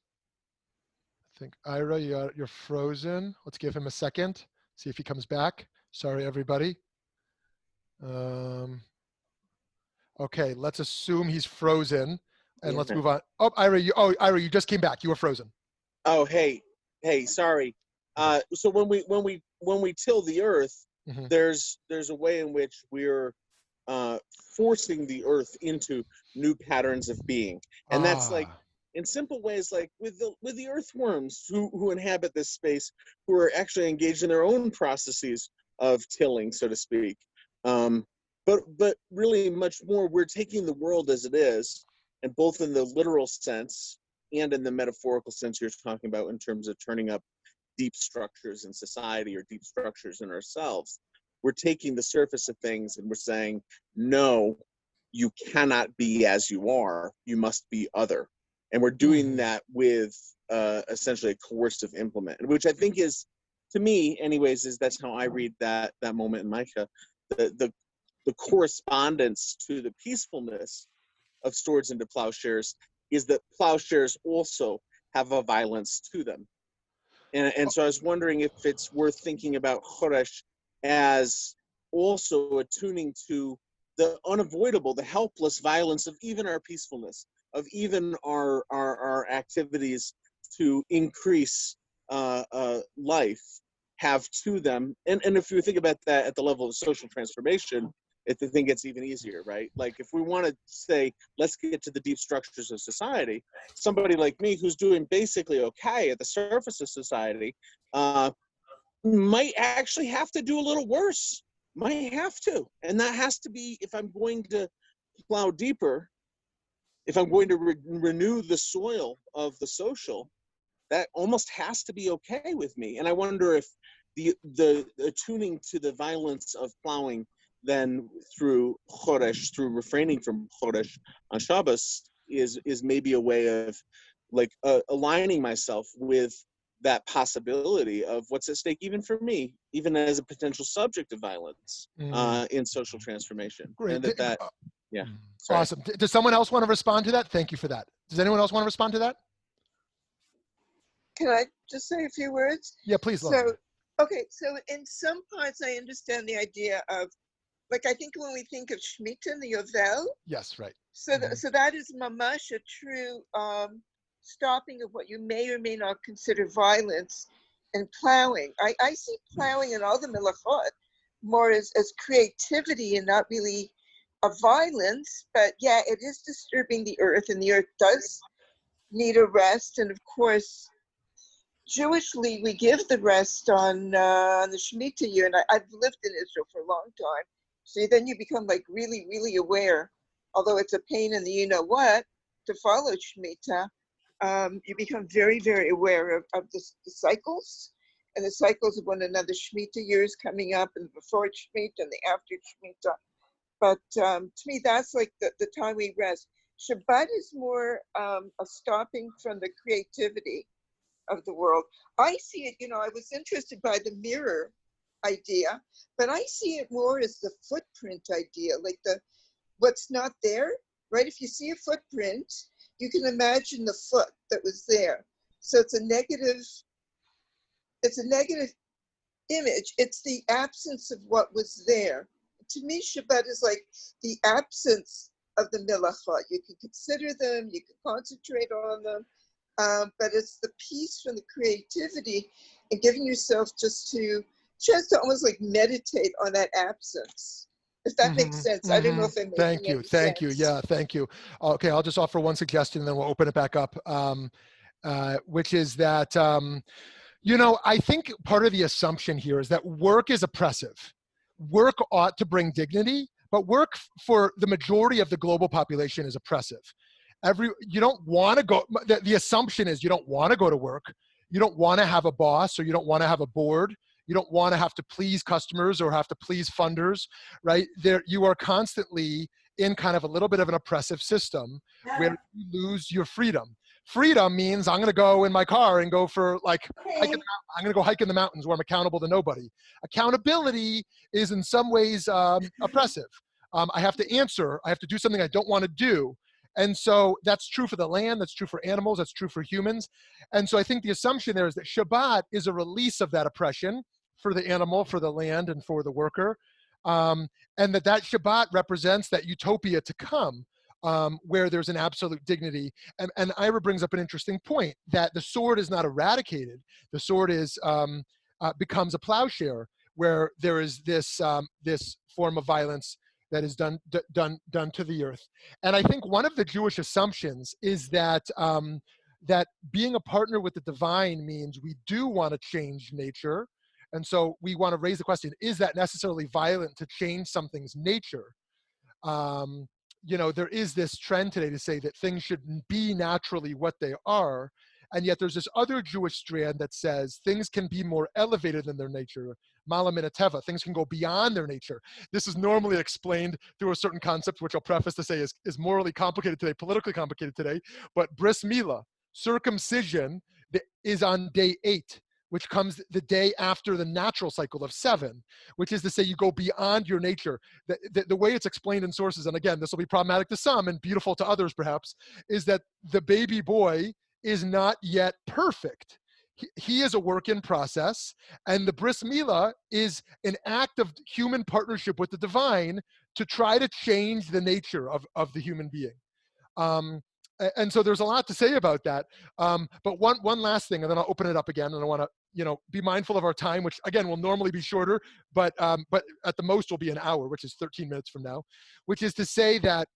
I think Ira, you're, you're frozen. Let's give him a second. See if he comes back. Sorry, everybody. Um, Okay, let's assume he's frozen, and yeah. let's move on. Oh, Ira, you oh Ira, you just came back. You were frozen. Oh, hey, hey, sorry. Uh, so when we when we when we till the earth, mm-hmm. there's there's a way in which we're uh, forcing the earth into new patterns of being, and ah. that's like ah. in simple ways, like with the with the earthworms who who inhabit this space, who are actually engaged in their own processes of tilling, so to speak. Um, but but really much more we're taking the world as it is and both in the literal sense and in the metaphorical sense you're talking about in terms of turning up deep structures in society or deep structures in ourselves we're taking the surface of things and we're saying no you cannot be as you are you must be other and we're doing mm-hmm. that with uh, essentially a coercive implement which i think is to me anyways is that's how i read that that moment in micah the, the the correspondence to the peacefulness of swords into plowshares is that plowshares also have a violence to them. And, and so I was wondering if it's worth thinking about Choresh as also attuning to the unavoidable, the helpless violence of even our peacefulness, of even our, our, our activities to increase uh, uh, life have to them. And, and if you think about that at the level of social transformation, if the thing gets even easier, right? Like if we want to say, let's get to the deep structures of society, somebody like me who's doing basically okay at the surface of society uh, might actually have to do a little worse. Might have to. And that has to be, if I'm going to plow deeper, if I'm going to re- renew the soil of the social, that almost has to be okay with me. And I wonder if the the attuning to the violence of plowing then through Choresh, through refraining from Choresh on Shabbos, is is maybe a way of like uh, aligning myself with that possibility of what's at stake, even for me, even as a potential subject of violence mm. uh, in social transformation. Great. And that, that uh, yeah. Mm. Sorry. Awesome. Does someone else want to respond to that? Thank you for that. Does anyone else want to respond to that? Can I just say a few words? Yeah, please. So, okay, so in some parts, I understand the idea of like I think when we think of Shemitah the Yovel. Yes, right. So, mm-hmm. so that is mamash a true um, stopping of what you may or may not consider violence and plowing. I, I see plowing in all the melachot more as, as creativity and not really a violence. But yeah, it is disturbing the earth, and the earth does need a rest. And of course, Jewishly, we give the rest on uh, on the Shemitah year, and I, have lived in Israel for a long time. So then you become like really, really aware, although it's a pain in the you know what to follow Shemitah, um, you become very, very aware of, of the, the, cycles and the cycles of one another. Shemitah years coming up and before Shemitah and the after Shemitah. But um, to me, that's like the, the time we rest. Shabbat is more um, a stopping from the creativity of the world. I see it, you know, I was interested by the mirror idea, but I see it more as the footprint idea, like the what's not there, right? If you see a footprint, you can imagine the foot that was there. So it's a negative, it's a negative image. It's the absence of what was there. To me, Shabbat is like the absence of the melachot. You can consider them, you can concentrate on them, um, but it's the peace from the creativity and giving yourself just to just to almost like meditate on that absence. If that mm-hmm, makes sense. Mm-hmm. I don't know if it makes Thank you. Thank sense. you. Yeah, thank you. Okay, I'll just offer one suggestion and then we'll open it back up, um, uh, which is that, um, you know, I think part of the assumption here is that work is oppressive. Work ought to bring dignity, but work for the majority of the global population is oppressive. Every you don't want to go. The, the assumption is you don't want to go to work. You don't want to have a boss, or you don't want to have a board. You don't want to have to please customers or have to please funders, right? There, you are constantly in kind of a little bit of an oppressive system where you lose your freedom. Freedom means I'm going to go in my car and go for like okay. I'm going to go hike in the mountains where I'm accountable to nobody. Accountability is in some ways um, oppressive. Um, I have to answer. I have to do something I don't want to do. And so that's true for the land, that's true for animals, that's true for humans. And so I think the assumption there is that Shabbat is a release of that oppression for the animal, for the land, and for the worker. Um, and that that Shabbat represents that utopia to come um, where there's an absolute dignity. And, and Ira brings up an interesting point that the sword is not eradicated. The sword is um, uh, becomes a plowshare where there is this um, this form of violence that is done d- done done to the earth. And I think one of the Jewish assumptions is that um, that being a partner with the divine means we do want to change nature. And so we want to raise the question: Is that necessarily violent to change something's nature? Um, you know there is this trend today to say that things should be naturally what they are and yet there's this other jewish strand that says things can be more elevated than their nature. Malaminateva things can go beyond their nature. This is normally explained through a certain concept which i'll preface to say is, is morally complicated today politically complicated today but bris mila circumcision is on day eight which comes the day after the natural cycle of seven, which is to say you go beyond your nature. The, the, the, way it's explained in sources, and again, this will be problematic to some and beautiful to others perhaps, is that the baby boy is not yet perfect. He, is a work in process, and the bris milah is an act of human partnership with the divine to try to change the nature of, of the human being. Um, and so there's a lot to say about that. Um, but one one last thing, and then I'll open it up again, and I want to you know be mindful of our time, which again will normally be shorter, but um, but at the most will be an hour, which is 13 minutes from now, which is to say that.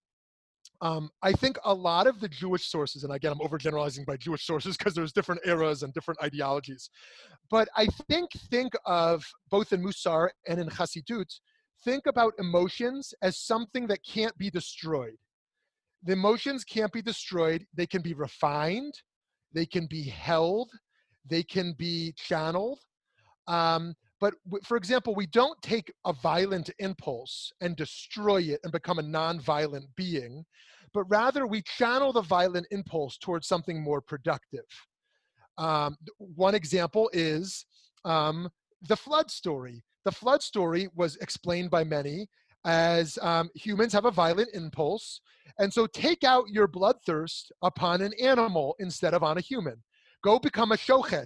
Um, I think a lot of the Jewish sources, and again, I'm overgeneralizing by Jewish sources because there's different eras and different ideologies, but I think think of both in Musar and in Hasidut, think about emotions as something that can't be destroyed the emotions can't be destroyed. They can be refined, they can be held, they can be channeled. Um, but for example, we don't take a violent impulse and destroy it and become a non-violent being, but rather we channel the violent impulse towards something more productive. Um, one example is um, the flood story. The flood story was explained by many as um, humans have a violent impulse. And so take out your bloodthirst upon an animal instead of on a human. Go become a shochet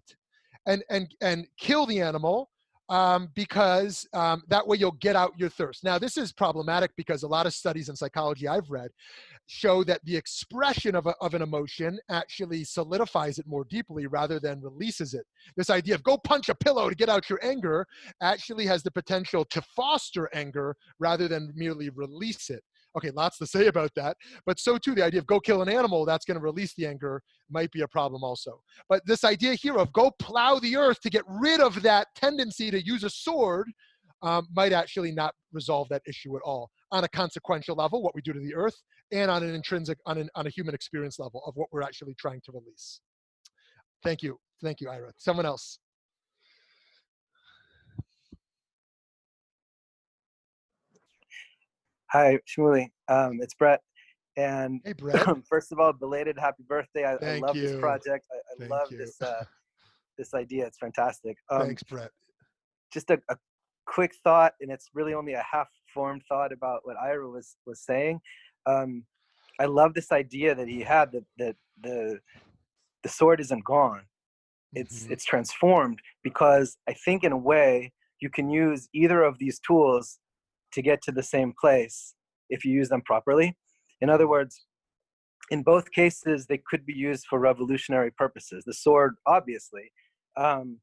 and, and, and kill the animal um, because um, that way you'll get out your thirst. Now, this is problematic because a lot of studies in psychology I've read show that the expression of, a, of an emotion actually solidifies it more deeply rather than releases it. This idea of go punch a pillow to get out your anger actually has the potential to foster anger rather than merely release it. Okay, lots to say about that. But so too, the idea of go kill an animal that's going to release the anger might be a problem also. But this idea here of go plow the earth to get rid of that tendency to use a sword um, might actually not resolve that issue at all on a consequential level, what we do to the earth, and on an intrinsic, on, an, on a human experience level of what we're actually trying to release. Thank you. Thank you, Ira. Someone else. Hi, Shmuly. Um, it's Brett. And hey, Brett. first of all, belated happy birthday! I, I love you. this project. I, I love you. this uh, this idea. It's fantastic. Um, Thanks, Brett. Just a, a quick thought, and it's really only a half-formed thought about what Ira was was saying. Um, I love this idea that he had that that the the sword isn't gone. It's mm-hmm. it's transformed because I think in a way you can use either of these tools to get to the same place if you use them properly. In other words, in both cases, they could be used for revolutionary purposes. The sword, obviously, um,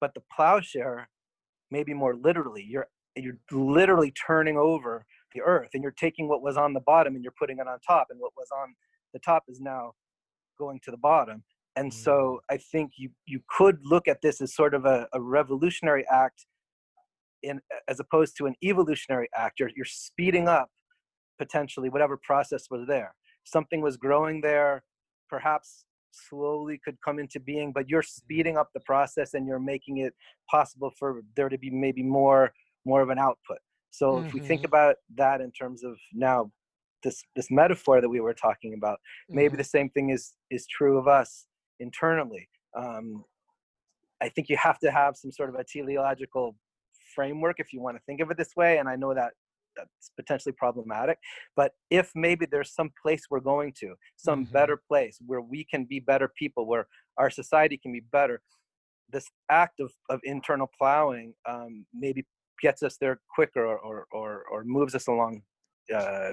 but the plowshare, maybe more literally. You're you're literally turning over the earth, and you're taking what was on the bottom and you're putting it on top, and what was on the top is now going to the bottom. And so mm. I think you you could look at this as sort of a, a revolutionary act in as opposed to an evolutionary act. You're you're speeding up potentially whatever process was there. Something was growing there, perhaps slowly could come into being, but you're speeding up the process and you're making it possible for there to be maybe more more of an output. So mm-hmm. if we think mm-hmm. about that in terms of now this this metaphor that we were talking about, mm-hmm. maybe the same thing is is true of us internally. Um, I think you have to have some sort of a teleological framework if you want to think of it this way. And I know that that's potentially problematic. But if maybe there's some place we're going to, some mm-hmm. better place where we can be better people, where our society can be better, this act of, of internal plowing um, maybe gets us there quicker or, or, or, moves us along uh,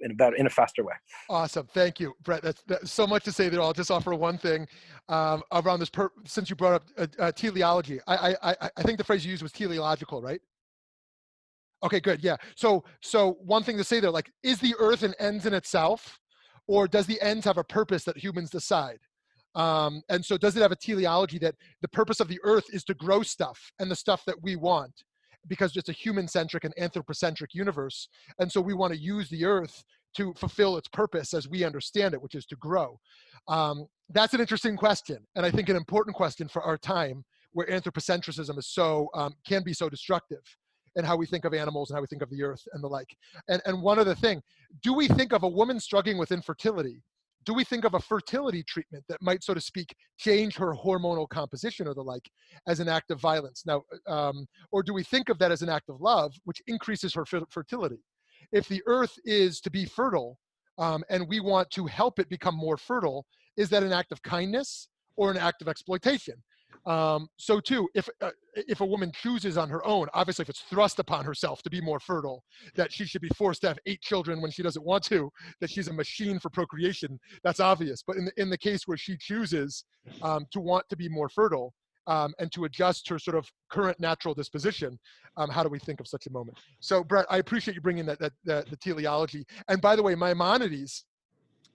in a better in a faster way. Awesome. Thank you brett. That's, that's so much to say there. I'll just offer one thing um, around this per, since you brought up uh, uh, teleology. I, I i think the phrase you used was teleological right? Okay good yeah. So so one thing to say there like is the earth an end in itself or does the ends have a purpose that humans decide? Um, and so does it have a teleology that the purpose of the earth is to grow stuff and the stuff that we want because it's a human centric and anthropocentric universe. And so we want to use the earth to fulfill its purpose as we understand it, which is to grow. Um, that's an interesting question, and I think an important question for our time, where anthropocentrism is so um, can be so destructive, and how we think of animals and how we think of the earth and the like. And and one other thing, do we think of a woman struggling with infertility do we think of a fertility treatment that might, so to speak, change her hormonal composition or the like as an act of violence? Now, um, or do we think of that as an act of love, which increases her fertility? If the earth is to be fertile um, and we want to help it become more fertile, is that an act of kindness or an act of exploitation? Um, so too, if uh, if a woman chooses on her own, obviously if it's thrust upon herself to be more fertile, that she should be forced to have eight children when she doesn't want to, that she's a machine for procreation, that's obvious. But in the, in the case where she chooses um, to want to be more fertile um, and to adjust her sort of current natural disposition, um, how do we think of such a moment? So Brett, I appreciate you bringing that, that, that the teleology. And by the way, Maimonides,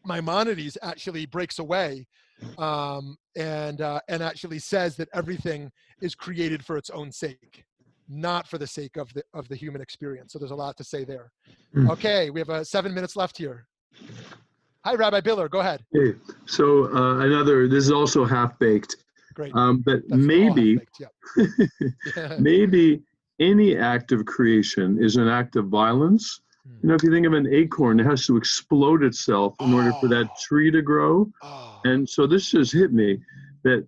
Maimonides actually breaks away um, and uh, and actually says that everything is created for its own sake, not for the sake of the of the human experience. So there's a lot to say there. Mm. Okay, we have uh, seven minutes left here. Hi, Rabbi Biller. Go ahead. Hey, so uh, another. This is also half baked. Great. Um, but That's maybe, yeah. maybe any act of creation is an act of violence you know, if you think of an acorn, it has to explode itself in order for that oh. tree to grow. Oh. And so this just hit me that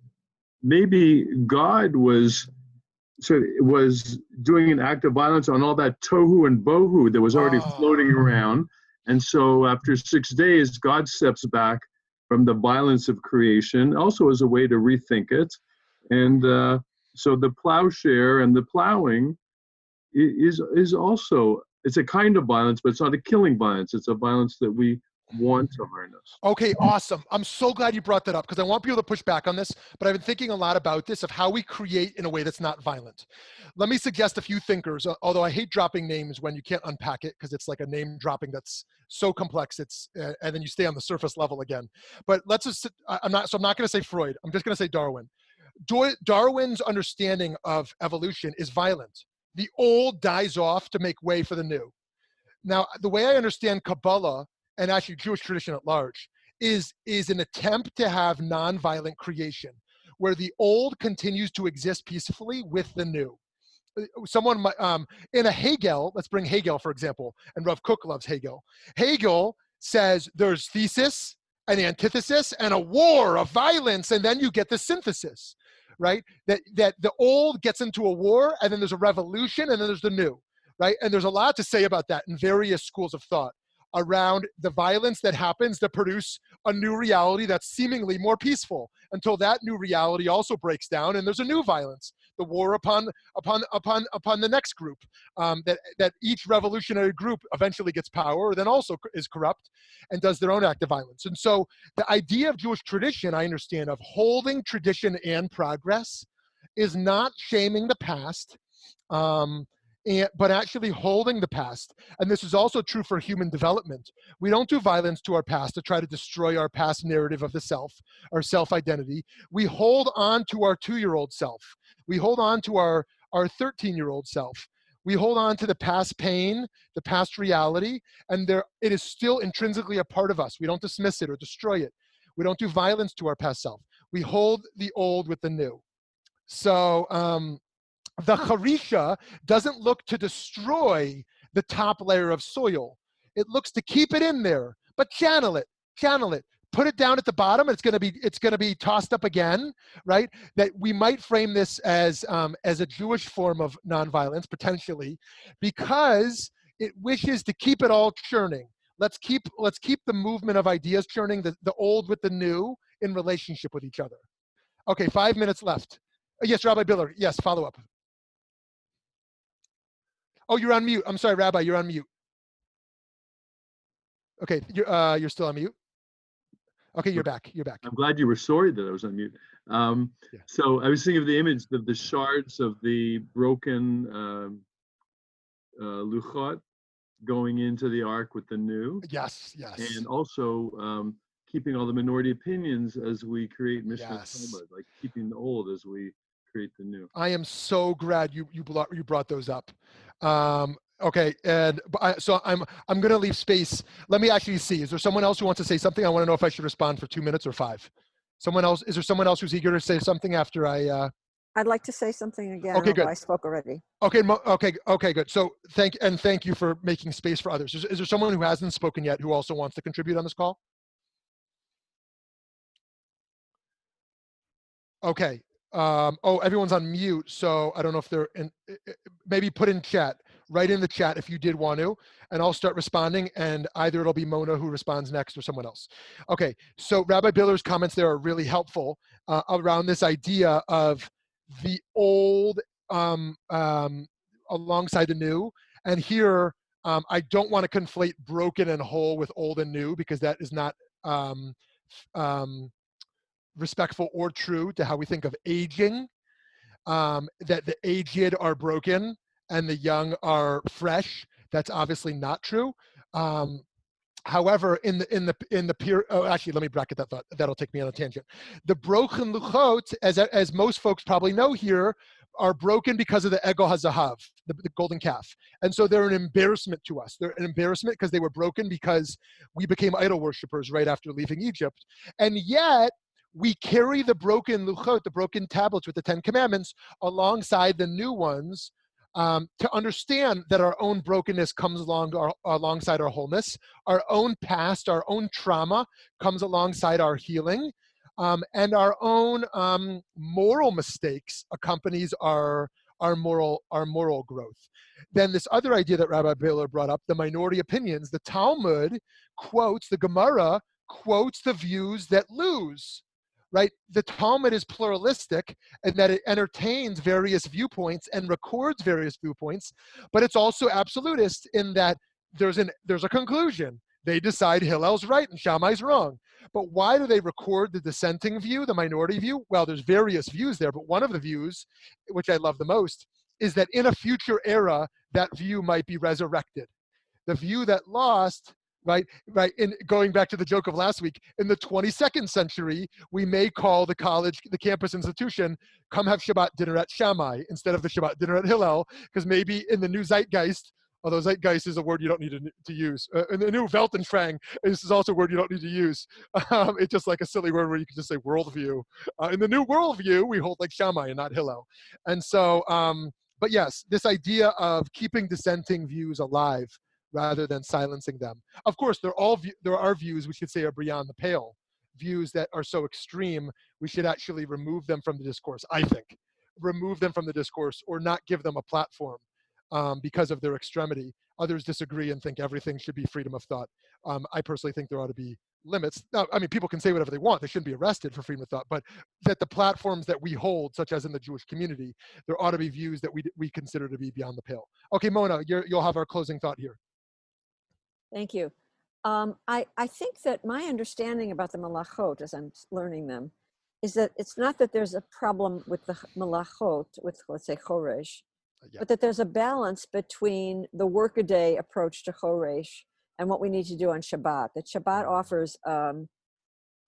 maybe God was so was doing an act of violence on all that tohu and bohu that was already oh. floating around. And so after six days, God steps back from the violence of creation, also as a way to rethink it. And uh, so the plowshare and the plowing is is also it's a kind of violence, but it's not a killing violence. It's a violence that we want to harness. Okay, awesome. I'm so glad you brought that up because I want people to push back on this, but I've been thinking a lot about this of how we create in a way that's not violent. Let me suggest a few thinkers, although I hate dropping names when you can't unpack it because it's like a name dropping that's so complex it's uh, and then you stay on the surface level again. But let's just I'm not so I'm not going to say Freud. I'm just going to say Darwin. Darwin's understanding of evolution is violent the old dies off to make way for the new. Now, the way I understand Kabbalah and actually Jewish tradition at large is, is an attempt to have nonviolent creation where the old continues to exist peacefully with the new. Uh, someone um, in a Hegel, let's bring Hegel for example, and Rav Kook loves Hegel. Hegel says there's thesis, an antithesis, and a war of violence, and then you get the synthesis, right? That that the old gets into a war, and then there's a revolution, and then there's the new, right? And there's a lot to say about that in various schools of thought around the violence that happens to produce a new reality that's seemingly more peaceful until that new reality also breaks down and there's a new violence the war upon upon upon upon the next group um, that that each revolutionary group eventually gets power then also is corrupt and does their own act of violence. And so the idea of jewish tradition i understand of holding tradition and progress is not shaming the past um, and, but actually holding the past. And this is also true for human development. We don't do violence to our past to try to destroy our past narrative of the self, our self identity. We hold on to our two year old self. We hold on to our, our 13 year old self. We hold on to the past pain, the past reality, and there, it is still intrinsically a part of us. We don't dismiss it or destroy it. We don't do violence to our past self. We hold the old with the new. So, um, the Harisha doesn't look to destroy the top layer of soil. It looks to keep it in there, but channel it, channel it. Put it down at the bottom. It's to be it's going to be tossed up again, right? That we might frame this as um, as a Jewish form of nonviolence potentially, because it wishes to keep it all churning. Let's keep let's keep the movement of ideas churning, the, the old with the new in relationship with each other. Okay, five minutes left. Yes, Rabbi Biller. Yes, follow up. Oh, you're on mute. I'm sorry, Rabbi, you're on mute. Okay, you're uh, you're still on mute. Okay, you're back. You're back. I'm glad you were sorry that I was on mute. Um, yeah. So I was thinking of the image of the shards of the broken um, uh, luchot going into the ark with the new. Yes, yes. And also um, keeping all the minority opinions as we create Mishnah yes. Talmud, like keeping the old as we create the new. I am so glad you you brought you brought those up. Um, okay, and I, so I'm I'm going to leave space. Let me actually see. Is there someone else who wants to say something? I want to know if I should respond for two minutes or five. Someone else? Is there someone else who's eager to say something after I? Uh... I'd like to say something again. Okay, good. I spoke already. Okay, okay, okay, good. So thank and thank you for making space for others. Is, is there someone who hasn't spoken yet who also wants to contribute on this call? Okay, um, oh, everyone's on mute, so I don't know if they're in. Maybe put in chat, write in the chat if you did want to, and I'll start responding. And either it'll be Mona who responds next, or someone else. Okay, so Rabbi Biller's comments there are really helpful uh, around this idea of the old um, um, alongside the new. And here, um, I don't want to conflate broken and whole with old and new because that is not um, um, respectful or true to how we think of aging. Um, that the aged are broken and the young are fresh. That's obviously not true. Um, however, in the in the in the peer, oh, actually, let me bracket that thought. That'll take me on a tangent. The broken luchot, as as most folks probably know here, are broken because of the egel hazahav, the, the, golden calf, and so they're an embarrassment to us. They're an embarrassment because they were broken because we became idol worshippers right after leaving Egypt, and yet we carry the broken luchot, the broken tablets with the Ten Commandments, alongside the new ones um, to understand that our own brokenness comes along our, alongside our wholeness, our own past, our own trauma comes alongside our healing, um, and our own um, moral mistakes accompanies our our moral our moral growth. Then this other idea that Rabbi Biller brought up, the minority opinions, the Talmud quotes the Gemara quotes the views that lose right? The Talmud is pluralistic in that it entertains various viewpoints and records various viewpoints, but it's also absolutist in that there's an there's a conclusion. They decide Hillel's right and Shammai's wrong. But why do they record the dissenting view, the minority view? Well, there's various views there, but one of the views, which I love the most, is that in a future era, that view might be resurrected. The view that lost right right in going back to the joke of last week in the 22nd century we may call the college the campus institution come have shabbat dinner at shammai instead of the shabbat dinner at hillel because maybe in the new zeitgeist although zeitgeist is a word you don't need to, to use uh, in the new weltanschauung this is also a word you don't need to use um, it's just like a silly word where you can just say worldview uh, in the new worldview we hold like shammai and not hillel and so um, but yes this idea of keeping dissenting views alive rather than silencing them. Of course, there are all there are views we should say are beyond the pale, views that are so extreme we should actually remove them from the discourse. I think remove them from the discourse or not give them a platform um, because of their extremity. Others disagree and think everything should be freedom of thought. Um, I personally think there ought to be limits. Now, I mean, people can say whatever they want. They shouldn't be arrested for freedom of thought, but that the platforms that we hold, such as in the Jewish community, there ought to be views that we, we consider to be beyond the pale. Okay, Mona, you will have our closing thought here. Thank you. Um, I, I think that my understanding about the melachot, as I'm learning them, is that it's not that there's a problem with the melachot, with let's say choresh, uh, yeah. but that there's a balance between the workaday approach to choresh and what we need to do on Shabbat. That Shabbat offers um,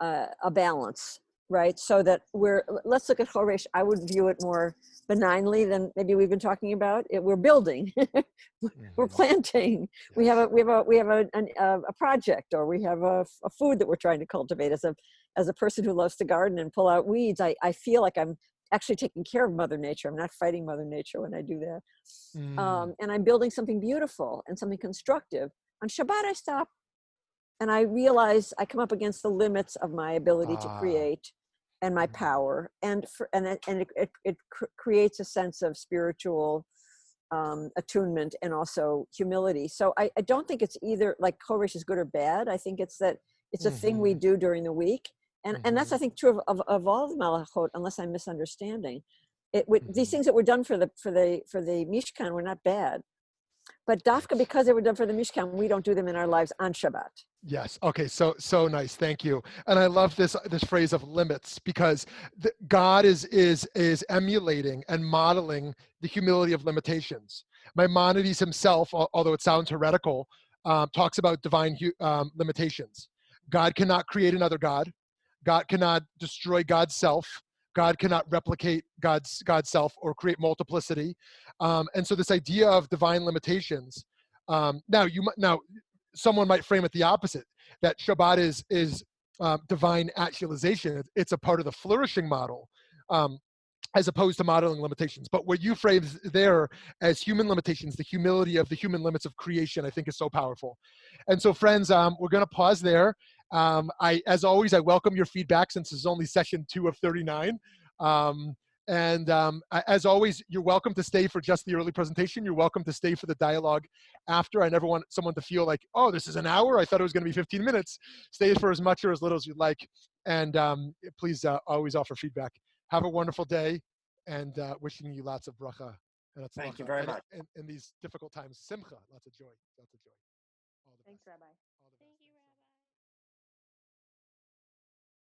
uh, a balance, right? So that we're let's look at Choresh. I would view it more benignly than maybe we've been talking about. It, we're building, we're mm-hmm. planting. We have a we have a we have a an, a project, or we have a, a food that we're trying to cultivate. As a as a person who loves to garden and pull out weeds, I I feel like I'm actually taking care of mother nature i'm not fighting mother nature when i do that mm. um, and i'm building something beautiful and something constructive on Shabbat, I stop and I realize I come up against the limits of my ability ah. to create and my mm-hmm. power. And, for, and, it, and it, it, it cr- creates a sense of spiritual um, attunement and also humility. So I, I don't think it's either like Choresh is good or bad. I think it's that it's a mm-hmm. thing we mm-hmm. do during the week. And, mm-hmm. and that's, I think, true of, of, of all the Melachot, unless I'm misunderstanding. It, mm-hmm. These things that were done for the, for the, for the Mishkan were not bad but dafka because they were done for the mishkan we don't do them in our lives on shabbat. Yes. Okay so so nice. Thank you. And i love this this phrase of limits because the, god is is is emulating and modeling the humility of limitations. Maimonides himself although it sounds heretical um, talks about divine um, limitations. God cannot create another god. God cannot destroy god's self God cannot replicate God's God's self or create multiplicity, um, and so this idea of divine limitations. Um, now you now someone might frame it the opposite that Shabbat is is um, divine actualization. It's a part of the flourishing model. Um, as opposed to modeling limitations. But what you frame there as human limitations, the humility of the human limits of creation, I think is so powerful. And so, friends, um, we're going to pause there um, I, as always, I welcome your feedback since this is only session two of 39. Um, and um, as always, you're welcome to stay for just the early presentation. You're welcome to stay for the dialogue after. I never want someone to feel like, oh, this is an hour. I thought it was going to be 15 minutes. Stay for as much or as little as you'd like. And um, please uh, always offer feedback. Have a wonderful day and uh, wishing you lots of bracha. And Thank you very and, much. In, in, these difficult times, simcha, lots of joy. Lots of joy. Thanks, Rabbi. Thank you, Rabbi.